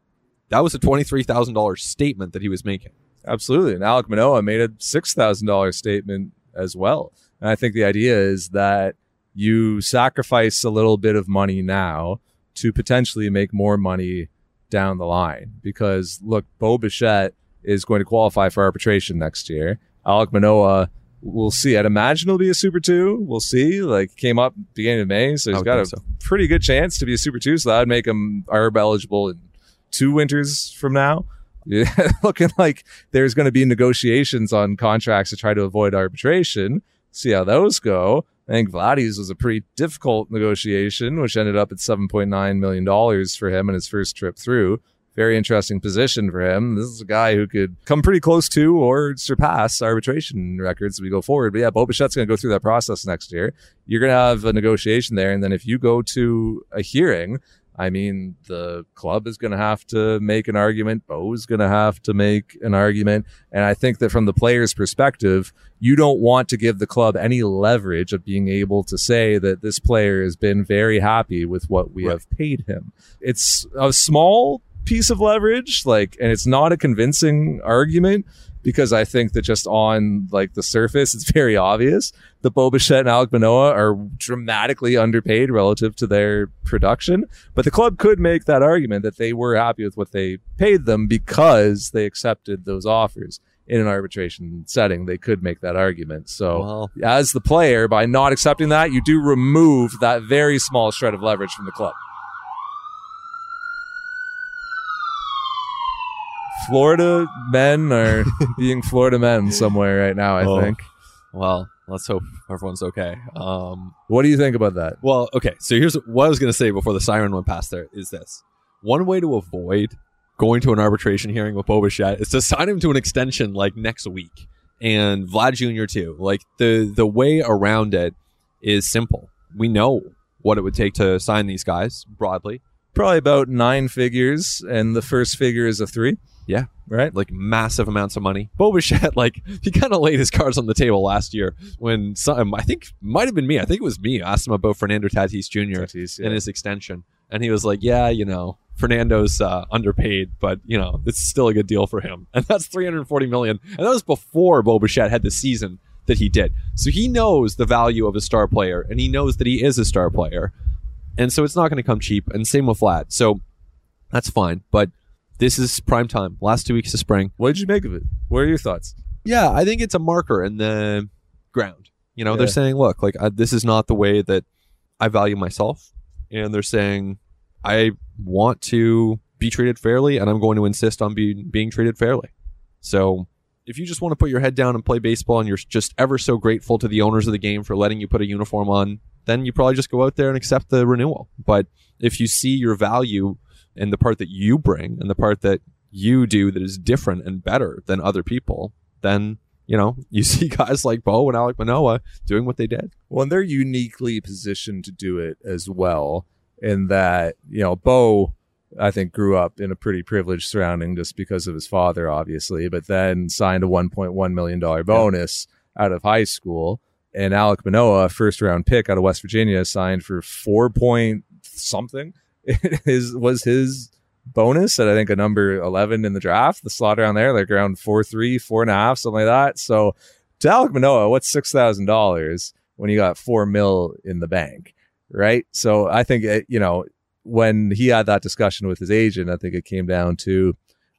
A: that was a $23,000 statement that he was making.
B: Absolutely. And Alek Manoah made a $6,000 statement as well. And I think the idea is that you sacrifice a little bit of money now to potentially make more money down the line. Because look, Bo Bichette is going to qualify for arbitration next year. Alek Manoah, we'll see. I'd imagine he'll be a Super Two. We'll see. Like came up beginning of May, so he's got a
A: so.
B: pretty good chance to be a Super Two. So that would make him ARB eligible in two winters from now. Yeah, looking like there's going to be negotiations on contracts to try to avoid arbitration. See how those go. I think Vladdy's was a pretty difficult negotiation, which ended up at $7.9 million for him in his first trip through. Very interesting position for him. This is a guy who could come pretty close to or surpass arbitration records as we go forward. But yeah, Bo Bichette's going to go through that process next year. You're going to have a negotiation there. And then if you go to a hearing, I mean, the club is going to have to make an argument. Bo's going to have to make an argument. And I think that from the player's perspective, you don't want to give the club any leverage of being able to say that this player has been very happy with what we
A: Right.
B: have paid him. It's a small piece of leverage, like, and it's not a convincing argument because I think that just on like the surface, it's very obvious that Bo Bichette and Alek Manoah are dramatically underpaid relative to their production. But the club could make that argument that they were happy with what they paid them because they accepted those offers in an arbitration setting. They could make that argument. So
A: Well,
B: as the player, by not accepting that, you do remove that very small shred of leverage from the club. Florida men are being Florida men somewhere right now, I
A: Oh.
B: think.
A: well, let's hope everyone's okay. Um,
B: What do you think about that?
A: Well, okay. So here's what I was going to say before the siren went past there is this. One way to avoid going to an arbitration hearing with Bo Bichette is to sign him to an extension like next week and Vlad Jr. too. Like the the way around it is simple. We know what it would take to sign these guys broadly.
B: Probably about nine figures, and the first figure is a three.
A: Yeah.
B: Right?
A: Like massive amounts of money. Bo Bichette, like he kind of laid his cards on the table last year when some, I think might have been me. I think it was me. I asked him about Fernando Tatis Jr.
B: Tatis,
A: in
B: yeah.
A: his extension. And he was like, yeah, you know, Fernando's uh, underpaid, but, you know, it's still a good deal for him. And that's 340 million. And that was before Bo Bichette had the season that he did. So he knows the value of a star player and he knows that he is a star player. And so it's not going to come cheap. And same with Vlad. So that's fine. But this is prime time. Last two weeks of spring.
B: What did you make of it? What are your thoughts?
A: Yeah, I think it's a marker in the ground. You know, they're saying, look, like I, this is not the way that I value myself, and they're saying I want to be treated fairly, and I'm going to insist on being being treated fairly. So, if you just want to put your head down and play baseball, and you're just ever so grateful to the owners of the game for letting you put a uniform on, then you probably just go out there and accept the renewal. But if you see your value in the part that you bring and the part that you do that is different and better than other people, then you know you see guys like Bo and Alek Manoah doing what they did.
B: Well, and they're uniquely positioned to do it as well, in that, you know, Bo, I think, grew up in a pretty privileged surrounding just because of his father, obviously, but then signed a $1.1 million bonus out of high school. And Alek Manoah, first round pick out of West Virginia, signed for four point something. his was his bonus at I think a number eleven in the draft. The slot around there, like around four three, four and a half, something like that. So to Alek Manoah, what's six thousand dollars when you got four mil in the bank, right? So I think it, you know when he had that discussion with his agent, I think it came down to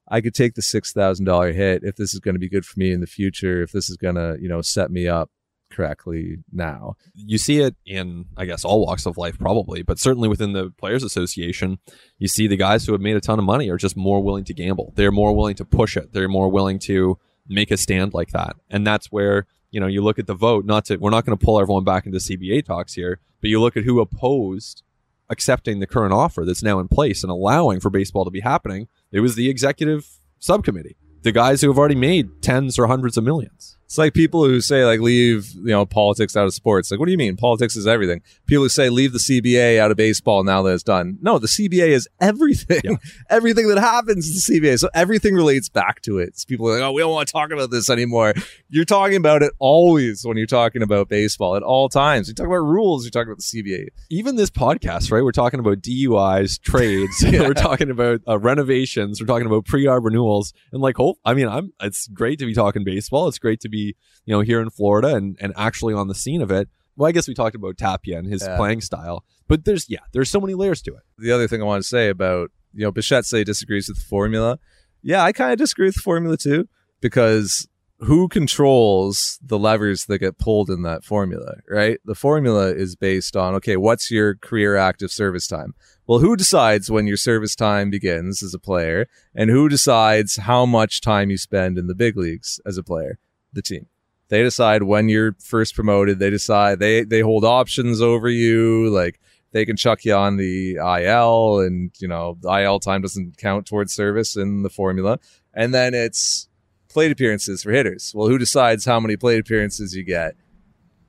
B: I could take the six thousand dollar hit if this is going to be good for me in the future, if this is going to you know set me up correctly now.
A: You see it in, I guess, all walks of life, probably, but certainly within the Players Association, you see the guys who have made a ton of money are just more willing to gamble. They're more willing to push it. They're more willing to make a stand like that. And that's where, you know, you look at the vote, not to, we're not going to pull everyone back into CBA talks here, but you look at who opposed accepting the current offer that's now in place and allowing for baseball to be happening. It was the executive subcommittee, the guys who have already made tens or hundreds of millions.
B: It's like people who say like leave you know politics out of sports. Like, what do you mean? Politics is everything. People who say leave the CBA out of baseball now that it's done. No, the CBA is everything.
A: Yeah.
B: everything that happens is the CBA. So everything relates back to it. So people are like, oh, we don't want to talk about this anymore. You're talking about it always when you're talking about baseball at all times. You talk about rules. You're talking about the CBA.
A: even this podcast, right? We're talking about DUIs, trades. We're talking about uh, renovations. We're talking about pre-arb renewals, and like, hope. I mean, I'm. It's great to be talking baseball. It's great to be, you know, here in Florida and and actually on the scene of it. Well, I guess we talked about Tapia and his
B: Yeah.
A: playing style, but there's yeah, there's so many layers to it.
B: the other thing I want to say about, you know, Bichette say disagrees with the formula. Yeah, I kind of disagree with the formula too, because who controls the levers that get pulled in that formula, right? The formula is based on, okay, what's your career active service time? Well, who decides when your service time begins as a player and who decides how much time you spend in the big leagues as a player? The team. They decide when you're first promoted. They decide they, they hold options over you. Like they can chuck you on the IL and, you know, the IL time doesn't count towards service in the formula. And then it's plate appearances for hitters. Well, who decides how many plate appearances you get?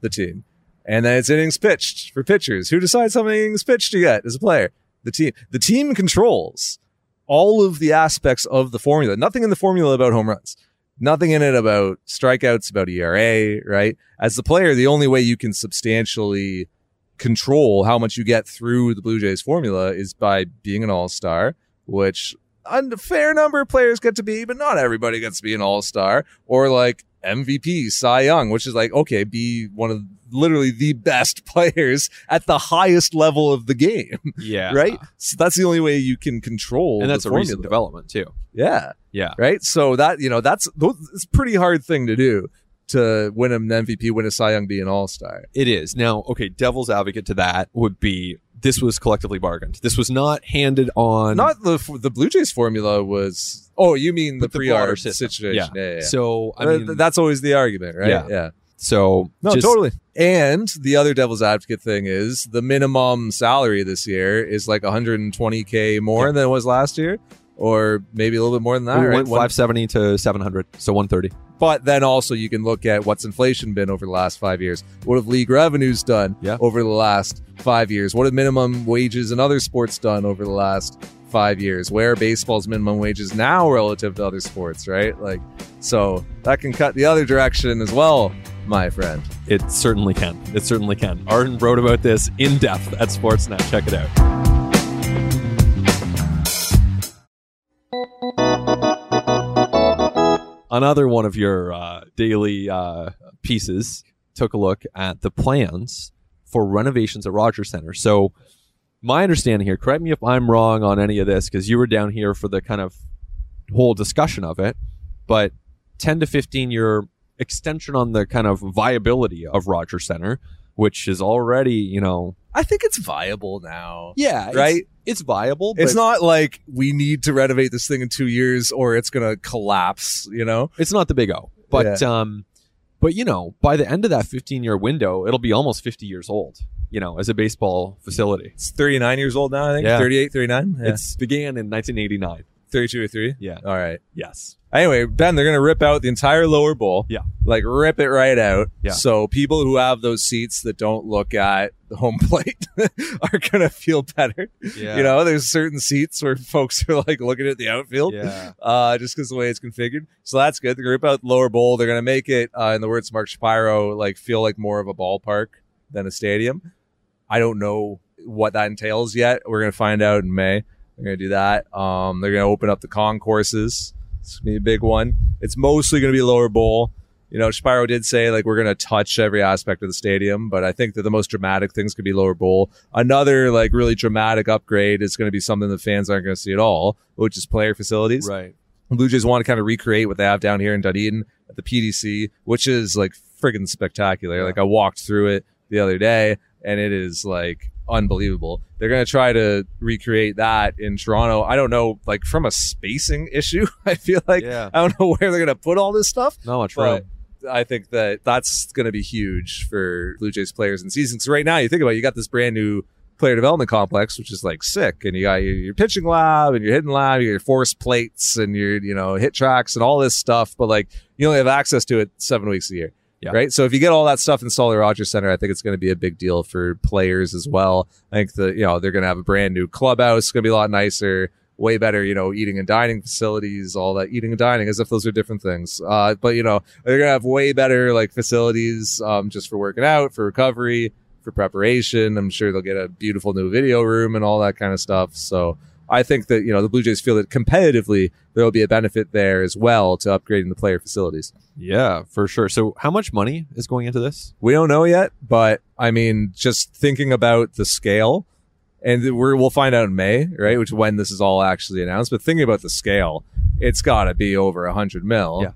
B: The team. And then it's innings pitched for pitchers. Who decides how many innings pitched you get as a player? the team. The team controls all of the aspects of the formula. Nothing in the formula about home runs. Nothing in it about strikeouts, about ERA, right? As the player, the only way you can substantially control how much you get through the Blue Jays formula is by being an all star, which a fair number of players get to be, but not everybody gets to be an all star or like MVP, Cy Young, which is like, okay, be one of literally the best players at the highest level of the game,
A: Yeah.
B: right? So that's the only way you can control.
A: And that's
B: the
A: a recent
B: formula.
A: development too.
B: Yeah.
A: Yeah.
B: Right. So that, you know, that's, it's a pretty hard thing to do to win an MVP, win a Cy Young, be an all star.
A: It is. Now, okay, devil's advocate to that would be this was collectively bargained. This was not handed on
B: Not the, the Blue Jays formula was, oh, you mean the
A: the
B: pre
A: broader
B: situation. Yeah. yeah, yeah.
A: So I mean
B: that's always the argument, right?
A: Yeah.
B: yeah.
A: So
B: No,
A: just-
B: totally. And the other devil's advocate thing is the minimum salary this year is like 120k more
A: Yeah.
B: than it was last year, or maybe a little bit more than that.
A: we
B: right?
A: went 570 to 700, so 130.
B: but then also you can look at what's inflation been over the last five years. What have league revenues done
A: Yeah.
B: over the last five years? What have minimum wages in other sports done over the last five years? Where baseball's minimum wages now relative to other sports, right? Like, so that can cut the other direction as well, my friend.
A: It certainly can. It certainly can. Arden wrote about this in depth at Sportsnet. Check it out. Another one of your uh, daily uh, pieces took a look at the plans for renovations at Rogers Centre. So, my understanding here, correct me if I'm wrong on any of this, because you were down here for the kind of whole discussion of it, but 10 to 15 year extension on the kind of viability of Roger Centre, which is already, you know,
B: I think it's viable now.
A: yeah,
B: Right?
A: It's, it's viable.
B: It's not like we need to renovate this thing in two years or it's going to collapse, you know?
A: It's not the big O, but um, but you know, by the end of that 15 year window, it'll be almost 50 years old. You know, as a baseball facility,
B: It's 39 years old now, I think.
A: Yeah.
B: 38, 39? Yeah.
A: it's began in 1989.
B: 32 or 3?
A: Yeah.
B: All right.
A: Yes.
B: Anyway, Ben, they're going to rip out the entire lower bowl.
A: Yeah.
B: Like rip it right out.
A: Yeah.
B: So people who have those seats that don't look at the home plate are going to feel better.
A: Yeah.
B: You know, there's certain seats where folks are like looking at the outfield.
A: Yeah.
B: uh, just because the way it's configured. So that's good. They're going to rip out the lower bowl. They're going to make it, uh, in the words of Mark Shapiro, like feel like more of a ballpark than a stadium. I don't know what that entails yet. We're going to find out in May. They're going to do that. Um, they're going to open up the concourses. It's going to be a big one. It's mostly going to be lower bowl. You know, Shapiro did say like we're going to touch every aspect of the stadium, but I think that the most dramatic things could be lower bowl. Another like really dramatic upgrade is going to be something the fans aren't going to see at all, which is player facilities.
A: Right.
B: Blue Jays want to kind of recreate what they have down here in Dunedin at the PDC, which is like friggin' spectacular.
A: Yeah.
B: Like I walked through it the other day and it is like unbelievable. They're going to try to recreate that in Toronto. I don't know, like from a spacing issue, I feel like
A: yeah.
B: I don't know where they're going to put all this stuff,
A: Not much room.
B: I think that that's going to be huge for Blue Jays players in season. So right now, you think about it, you got this brand new player development complex, which is like sick, and you got your, your pitching lab and your hitting lab, your force plates and your you know hit tracks and all this stuff. But like you only have access to it seven weeks a year.
A: Yeah.
B: Right. So if you get all that stuff installed at Rogers Centre, I think it's going to be a big deal for players as well. I think the, you know, they're going to have a brand new clubhouse. It's going to be a lot nicer, way better, you know, eating and dining facilities, all that eating and dining as if those are different things. Uh, but you know, they're going to have way better like facilities, um, just for working out, for recovery, for preparation. I'm sure they'll get a beautiful new video room and all that kind of stuff. So I think that, you know, the Blue Jays feel that competitively there will be a benefit there as well to upgrading the player facilities.
A: Yeah, for sure. So, how much money is going into this?
B: We don't know yet, but I mean, just thinking about the scale, and we're, we'll find out in May, right? Which when this is all actually announced. But thinking about the scale, it's got to be over a hundred mil,
A: Yeah.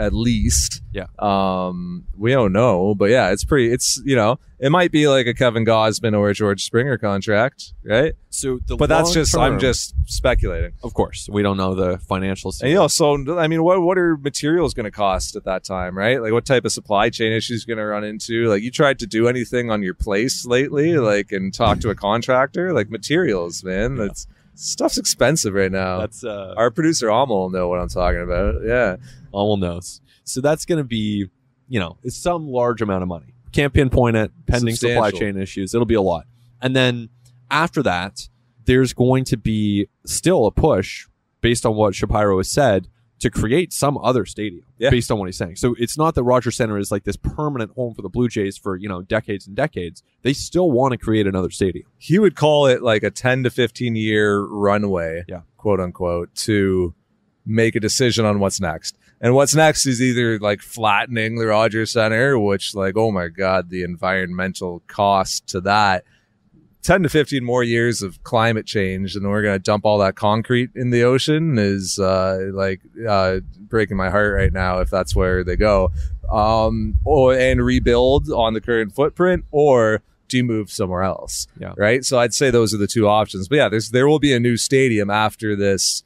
B: At least.
A: Yeah.
B: Um, we don't know, but yeah, it's pretty. It's you know, it might be like a Kevin Gausman or a George Springer contract, right?
A: So, the
B: But that's just
A: term-
B: I'm just speculating.
A: of course, we don't know the financial.
B: And you know, so I mean, what what are materials going to cost at that time, right? Like, what type of supply chain issues going to run into? Like, you tried to do anything on your place lately, like, and talk to a contractor, like materials, man.
A: Yeah.
B: That's stuff's expensive right now.
A: that's uh,
B: Our producer Alma will know what I'm talking about. Yeah,
A: all knows. So that's going to be, you know, it's some large amount of money. Can't pinpoint it. Pending supply chain issues, it'll be a lot. And then after that, there's going to be still a push based on what Shapiro has said to create some other stadium
B: Yeah.
A: based on what he's saying. So it's not that Rogers Centre is like this permanent home for the Blue Jays for, you know, decades and decades. They still want to create another stadium.
B: he would call it like a 10 to 15 year runway,
A: Yeah.
B: quote unquote, to make a decision on what's next. And what's next is either like flattening the Rogers Centre, which like, oh my God, the environmental cost to that. 10 to 15 more years of climate change and we're going to dump all that concrete in the ocean is uh, like uh, breaking my heart right now if that's where they go um, or and rebuild on the current footprint or do you move somewhere else
A: Yeah.
B: right so i'd say those are the two options but yeah there's there will be a new stadium after this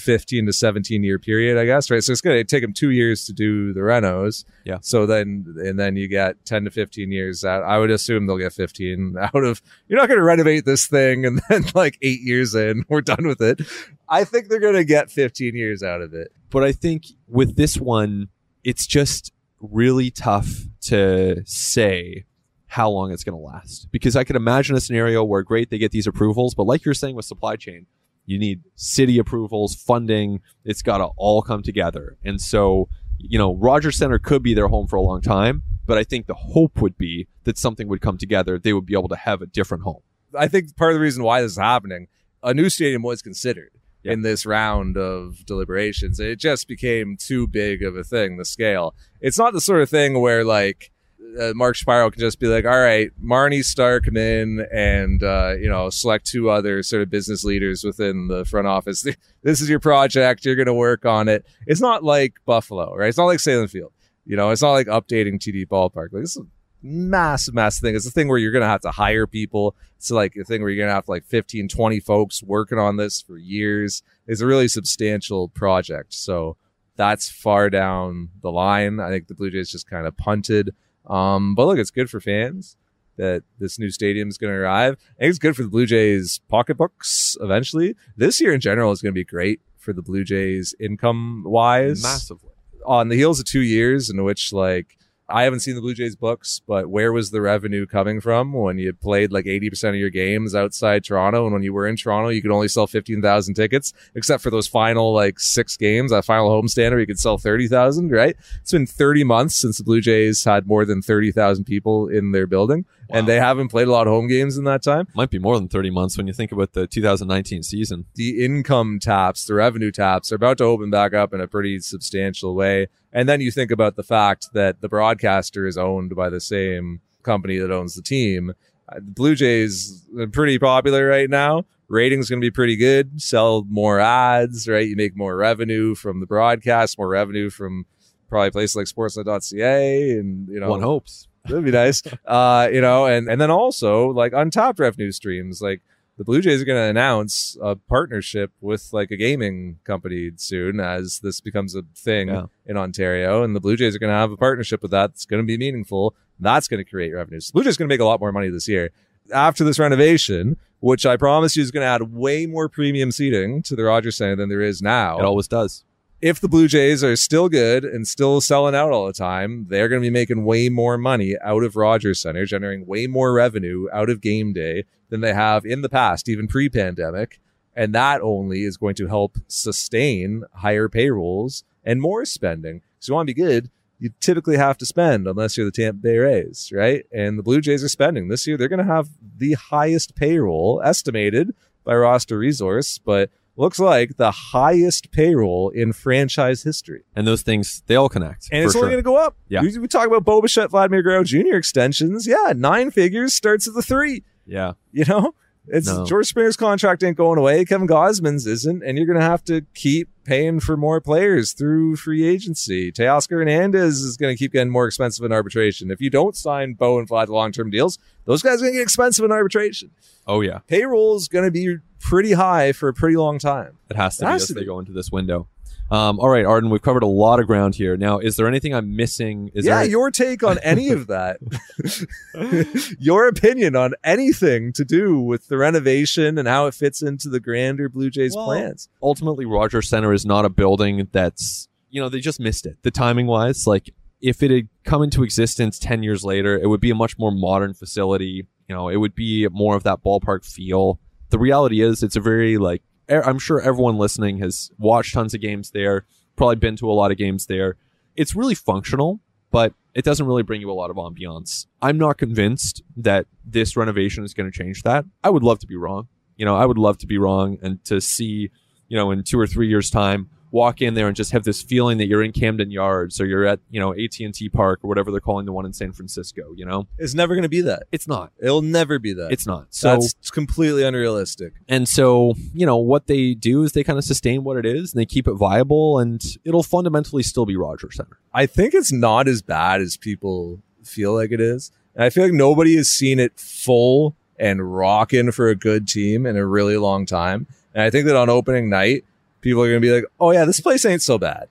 B: 15 to 17 year period i guess right? So it's going to take them two years to do the renos.
A: Yeah.
B: so then and then you get 10 to 15 years out i would assume they'll get 15 out of you're not going to renovate this thing and then like eight years in we're done with it. I think they're going to get 15 years out of it.
A: But I think with this one, it's just really tough to say how long it's going to last. Because I could imagine a scenario where great they get these approvals, but like you're saying with supply chain, you need city approvals, funding. It's got to all come together, and so you know Rogers Centre could be their home for a long time, but I think the hope would be that something would come together. They would be able to have a different home.
B: I think part of the reason why this is happening, a new stadium was considered
A: Yeah.
B: in this round of deliberations. It just became too big of a thing, the scale. It's not the sort of thing where like uh, Mark Shapiro can just be like, all right, Marnie Starr come in and, uh, you know, select two other sort of business leaders within the front office. This is your project. You're going to work on it. It's not like Buffalo, right? It's not like Sahlen Field. You know, it's not like updating TD Ballpark. Like, this is a massive, massive thing. It's a thing where you're going to have to hire people. It's like a thing where you're going to have like 15, 20 folks working on this for years. It's a really substantial project. So that's far down the line. I think the Blue Jays just kind of punted. Um, but look, it's good for fans that this new stadium is going to arrive. I think it's good for the Blue Jays pocketbooks eventually. This year in general is going to be great for the Blue Jays income wise
A: Massively.
B: on the heels of two years in which like I haven't seen the Blue Jays books, but where was the revenue coming from when you played like 80% of your games outside Toronto? And when you were in Toronto, you could only sell 15,000 tickets, except for those final like six games, that final homestand where you could sell 30,000, right? It's been 30 months since the Blue Jays had more than 30,000 people in their building and they haven't played a lot of home games in that time.
A: Might be more than 30 months when you think about the 2019 season.
B: the income taps, the revenue taps are about to open back up in a pretty substantial way. And then you think about the fact that the broadcaster is owned by the same company that owns the team. Uh, The Blue Jays are pretty popular right now. Ratings going to be pretty good. Sell more ads, right? You make more revenue from the broadcast, more revenue from probably places like sportsnet.ca and you know
A: One hopes.
B: That'd be nice. Uh, you know, and and then also like untapped revenue streams. Like the Blue Jays are going to announce a partnership with like a gaming company soon, as this becomes a thing
A: Yeah.
B: in Ontario. And the Blue Jays are going to have a partnership with that. That's going to be meaningful. That's going to create revenues. Blue Jays going to make a lot more money this year after this renovation. Which I promise you is going to add way more premium seating to the Rogers Centre than there is now
A: It always does.
B: If the Blue Jays are still good and still selling out all the time, they're going to be making way more money out of Rogers Centre, generating way more revenue out of game day than they have in the past, even pre pandemic. And that only is going to help sustain higher payrolls and more spending. Because you want to be good, you typically have to spend unless you're the Tampa Bay Rays, right? And the Blue Jays are spending this year. They're going to have the highest payroll estimated by roster resource, but looks like the highest payroll in franchise history.
A: And those things, they all connect.
B: And it's only
A: sure.
B: going to go up.
A: Yeah.
B: We, we talk about Bo Bichette, Vladimir Guerrero Jr. extensions. Yeah, nine figures starts at the three.
A: Yeah.
B: You know, it's
A: No.
B: George Springer's contract ain't going away. Kevin Gausman's isn't, and you're going to have to keep paying for more players through free agency. Teoscar Hernandez is going to keep getting more expensive in arbitration. If you don't sign Bo and Vlad long term deals, those guys are going to get expensive in arbitration.
A: Oh, yeah.
B: Payroll is going to be pretty high for a pretty long time.
A: It has to
B: It
A: be
B: has
A: as
B: to
A: they
B: be.
A: go into this window. Um, all right, Arden, we've covered a lot of ground here. Now, is there anything I'm missing? Is
B: yeah,
A: there
B: your take on any of that. your opinion on anything to do with the renovation and how it fits into the grander Blue Jays
A: Well,
B: plans.
A: ultimately Rogers Centre is not a building that's you know they just missed it the timing wise like if it had come into existence 10 years later it would be a much more modern facility you know it would be more of that ballpark feel the reality is it's a very like I'm sure everyone listening has watched tons of games there, probably been to a lot of games there. It's really functional, but it doesn't really bring you a lot of ambiance. I'm not convinced that this renovation is going to change that. I would love to be wrong. You know, I would love to be wrong and to see, you know, in two or three years' time, walk in there and just have this feeling that you're in Camden Yards or you're at, you know, AT&T Park or whatever they're calling the one in San Francisco, you know?
B: It's never going to be that.
A: It's not.
B: It'll never be that.
A: It's not. So
B: That's completely unrealistic.
A: and so, you know, what they do is they kind of sustain what it is and they keep it viable and it'll fundamentally still be Rogers Centre.
B: I think it's not as bad as people feel like it is. And I feel like nobody has seen it full and rocking for a good team in a really long time. And I think that on opening night, people are going to be like, oh, yeah, this place ain't so bad.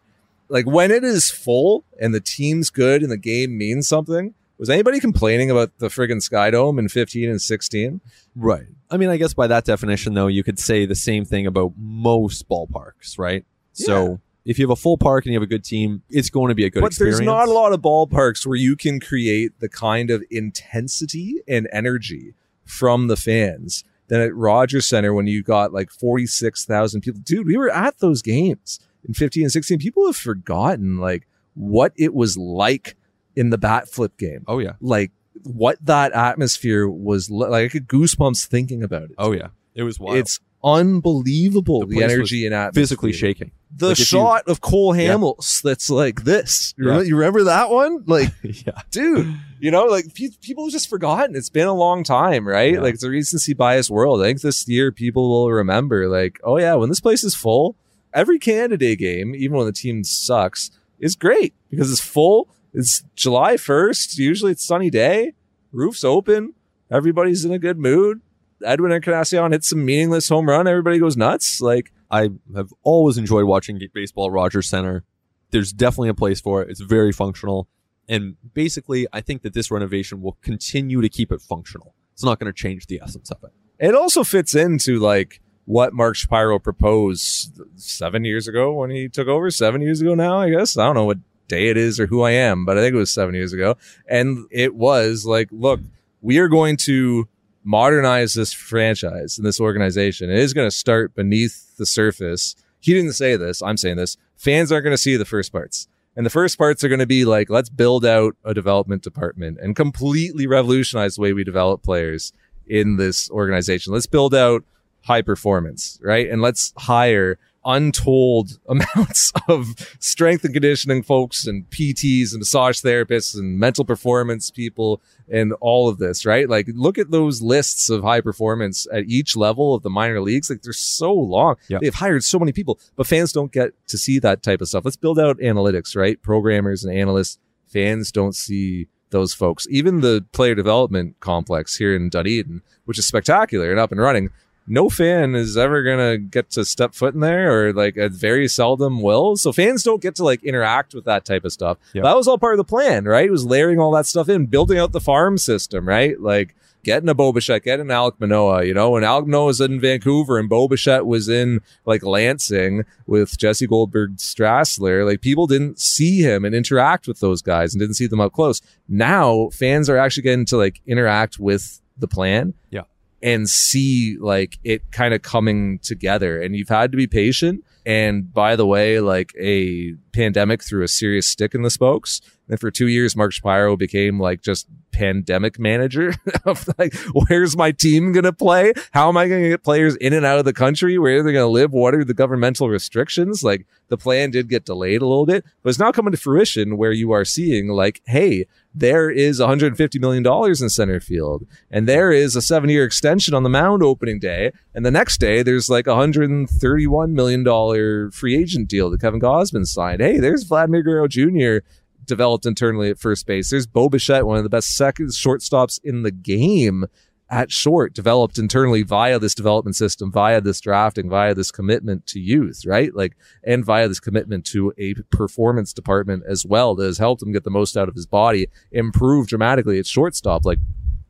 B: Like when it is full and the team's good and the game means something, was anybody complaining about the friggin' Sky Dome in 15 and 16?
A: Right. I mean, I guess by that definition, though, you could say the same thing about most ballparks, right? So if you have a full park and you have a good team, it's going to be a good
B: but
A: experience.
B: there's not a lot of ballparks where you can create the kind of intensity and energy from the fans than at Rogers Centre when you got like 46,000 people. Dude, we were at those games in 15 and 16. People have forgotten like what it was like in the bat flip game.
A: Oh, yeah.
B: Like what that atmosphere was li- like. I get goosebumps thinking about it.
A: Oh, yeah. It was wild.
B: It's unbelievable
A: The
B: the, energy and atmosphere
A: physically shaking.
B: the
A: Like, if you-
B: shot of Cole
A: Yeah.
B: Hamels that's like this. You
A: Yeah.
B: remember- You remember that one? Like,
A: yeah.
B: dude, you know, like pe- people have just forgotten. It's been a long time, right?
A: Yeah.
B: Like it's a recency bias world. I think this year people will remember, like, oh yeah, when this place is full, every Canada game, even when the team sucks, is great because it's full. It's July first. Usually it's sunny day, roof's open, everybody's in a good mood. Edwin Encarnacion hits some meaningless home run. Everybody goes nuts. Like,
A: I have always enjoyed watching baseball at Rogers Centre. There's definitely a place for it. It's very functional. And basically, I think that this renovation will continue to keep it functional. It's not going to change the essence of it.
B: It also fits into like what Mark Shapiro proposed seven years ago when he took over. Seven years ago now, I guess. I don't know what day it is or who I am, but I think it was seven years ago. And it was like, look, we are going to modernize this franchise and this organization. It is going to start beneath the surface. He didn't say this. I'm saying this. Fans aren't going to see the first parts. And the first parts are going to be like, let's build out a development department and completely revolutionize the way we develop players in this organization. Let's build out high performance, right? And let's hire untold amounts of strength and conditioning folks and PTs and massage therapists and mental performance people and all of this, right? Like look at those lists of high performance at each level of the minor leagues. Like they're so long.
A: Yeah.
B: They've hired so many people, but fans don't get to see that type of stuff. Let's build out analytics, right? Programmers and analysts. Fans don't see those folks. Even the player development complex here in Dunedin, which is spectacular and up and running, no fan is ever gonna get to step foot in there, or like a very seldom will. So fans don't get to like interact with that type of stuff.
A: Yep.
B: That was all part of the plan, right? It was layering all that stuff in, building out the farm system, right? Like getting a Bo Bichette, getting Alek Manoah, you know, when Alek Manoah was in Vancouver and Bo Bichette was in like Lansing with Jesse Goldberg Strassler, like people didn't see him and interact with those guys and didn't see them up close. Now fans are actually getting to like interact with the plan.
A: Yeah.
B: And see like it kind of coming together. And you've had to be patient. And by the way, like a pandemic threw a serious stick in the spokes. And for two years, Mark Shapiro became like just pandemic manager of like, where's my team going to play? How am I going to get players in and out of the country? Where are they going to live? What are the governmental restrictions? Like the plan did get delayed a little bit, but it's now coming to fruition where you are seeing like, Hey, there is $150 million in center field and there is a seven year extension on the mound opening day. And the next day there's like a $131 million free agent deal that Kevin Gausman signed. Hey, there's Vladimir Guerrero Jr developed internally at first base. There's Bo Bichette, one of the best second shortstops in the game at short, developed internally via this development system, via this drafting, via this commitment to youth, right? Like, and via this commitment to a performance department as well that has helped him get the most out of his body, improve dramatically at shortstop. Like,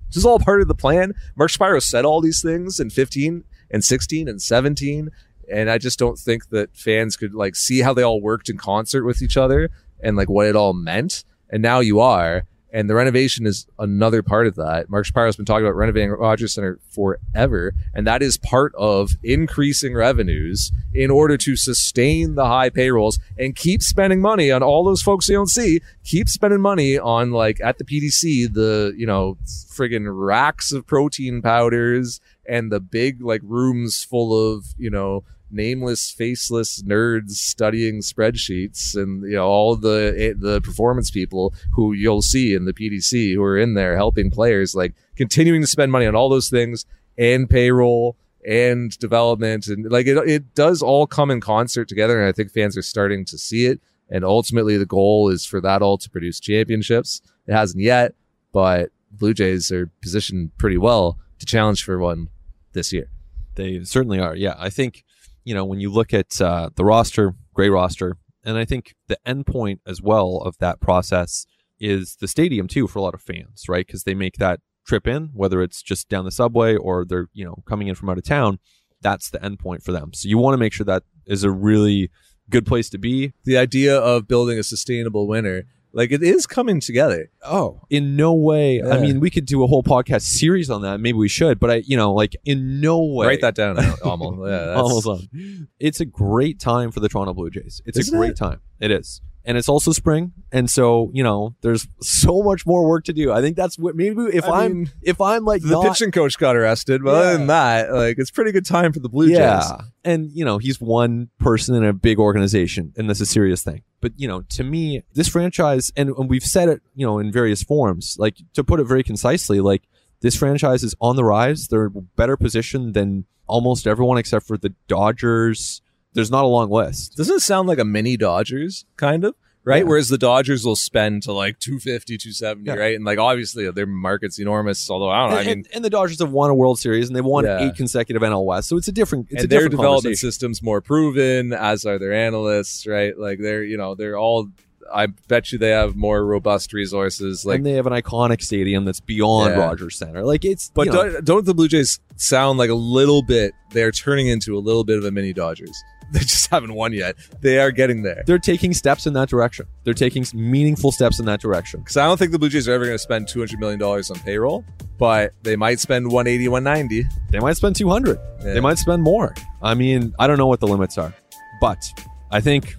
B: this is all part of the plan. Mark Shapiro said all these things in 15 and 16 and 17. And I just don't think that fans could like see how they all worked in concert with each other and like what it all meant. And now you are. And the renovation is another part of that. Mark Shapiro's been talking about renovating Rogers Centre forever. And that is part of increasing revenues in order to sustain the high payrolls and keep spending money on all those folks you don't see. Keep spending money on like at the PDC, the, you know, friggin' racks of protein powders and the big like rooms full of, you know, nameless, faceless nerds studying spreadsheets, and you know all the eh, the performance people who you'll see in the PDC who are in there helping players, like continuing to spend money on all those things and payroll and development, and like it it does all come in concert together, and I think fans are starting to see it. And ultimately, the goal is for that all to produce championships. It hasn't yet, but Blue Jays are positioned pretty well to challenge for one this year.
A: They certainly are. Yeah, I think you know, when you look at uh, the roster, great roster, and I think the end point as well of that process is the stadium too for a lot of fans, right? Because they make that trip in, whether it's just down the subway or they're you know coming in from out of town. That's the end point for them. So you want to make sure that is a really good place to be.
B: The idea of building a sustainable winter like it is coming together.
A: Oh, in no way. Yeah. I mean, we could do a whole podcast series on that. Maybe we should, but I, you know, like in no way.
B: Write that down. Almost. Yeah,
A: almost on. It's a great time for the Toronto Blue Jays. It's Isn't a great it? time. It is and it's also spring and so you know there's so much more work to do i think that's what maybe if I am if i'm like
B: the
A: not,
B: pitching coach got arrested but yeah. other than that like it's pretty good time for the blue yeah. jays
A: and you know he's one person in a big organization and that's a serious thing but you know to me this franchise and, and we've said it you know in various forms like to put it very concisely like this franchise is on the rise they're better positioned than almost everyone except for the dodgers there's not a long list.
B: Doesn't it sound like a mini Dodgers kind of? Right? Yeah. Whereas the Dodgers will spend to like 250, 270, yeah. right? And like obviously their market's enormous, although I don't know.
A: And,
B: I mean,
A: and, the Dodgers have won a World Series and they've won yeah. eight consecutive NL West. So it's a different, it's
B: and
A: a
B: their
A: different
B: development system's more proven, as are their analysts, right? Like they're, you know, they're all I bet you they have more robust resources. Like
A: and they have an iconic stadium that's beyond yeah. Rogers Centre. Like it's,
B: but don't, don't, the Blue Jays sound like a little bit? They're turning into a little bit of a mini Dodgers. they just haven't won yet. They are getting there.
A: They're taking steps in that direction. They're taking meaningful steps in that direction.
B: Because I don't think the Blue Jays are ever going to spend $200 million on payroll, but they might spend 180, 190.
A: They might spend 200. Yeah. They might spend more. I mean, I don't know what the limits are, but I think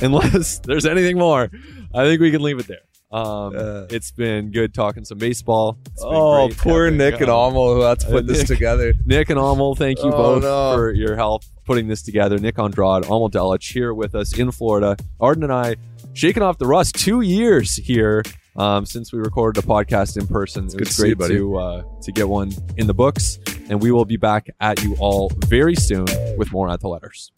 A: unless there's anything more, I think we can leave it there. Um, uh, it's been good talking some baseball.
B: Oh, poor Nick and Amal who had to put uh, this Nick, together.
A: Nick and Amal, thank you oh, both no. for your help putting this together. Nick Andrade, Amal Delic here with us in Florida. Arden and I shaking off the rust. Two years here um, since we recorded a podcast in person. It's it was great to, to, uh, to get one in the books, and we will be back at you all very soon with more at the letters.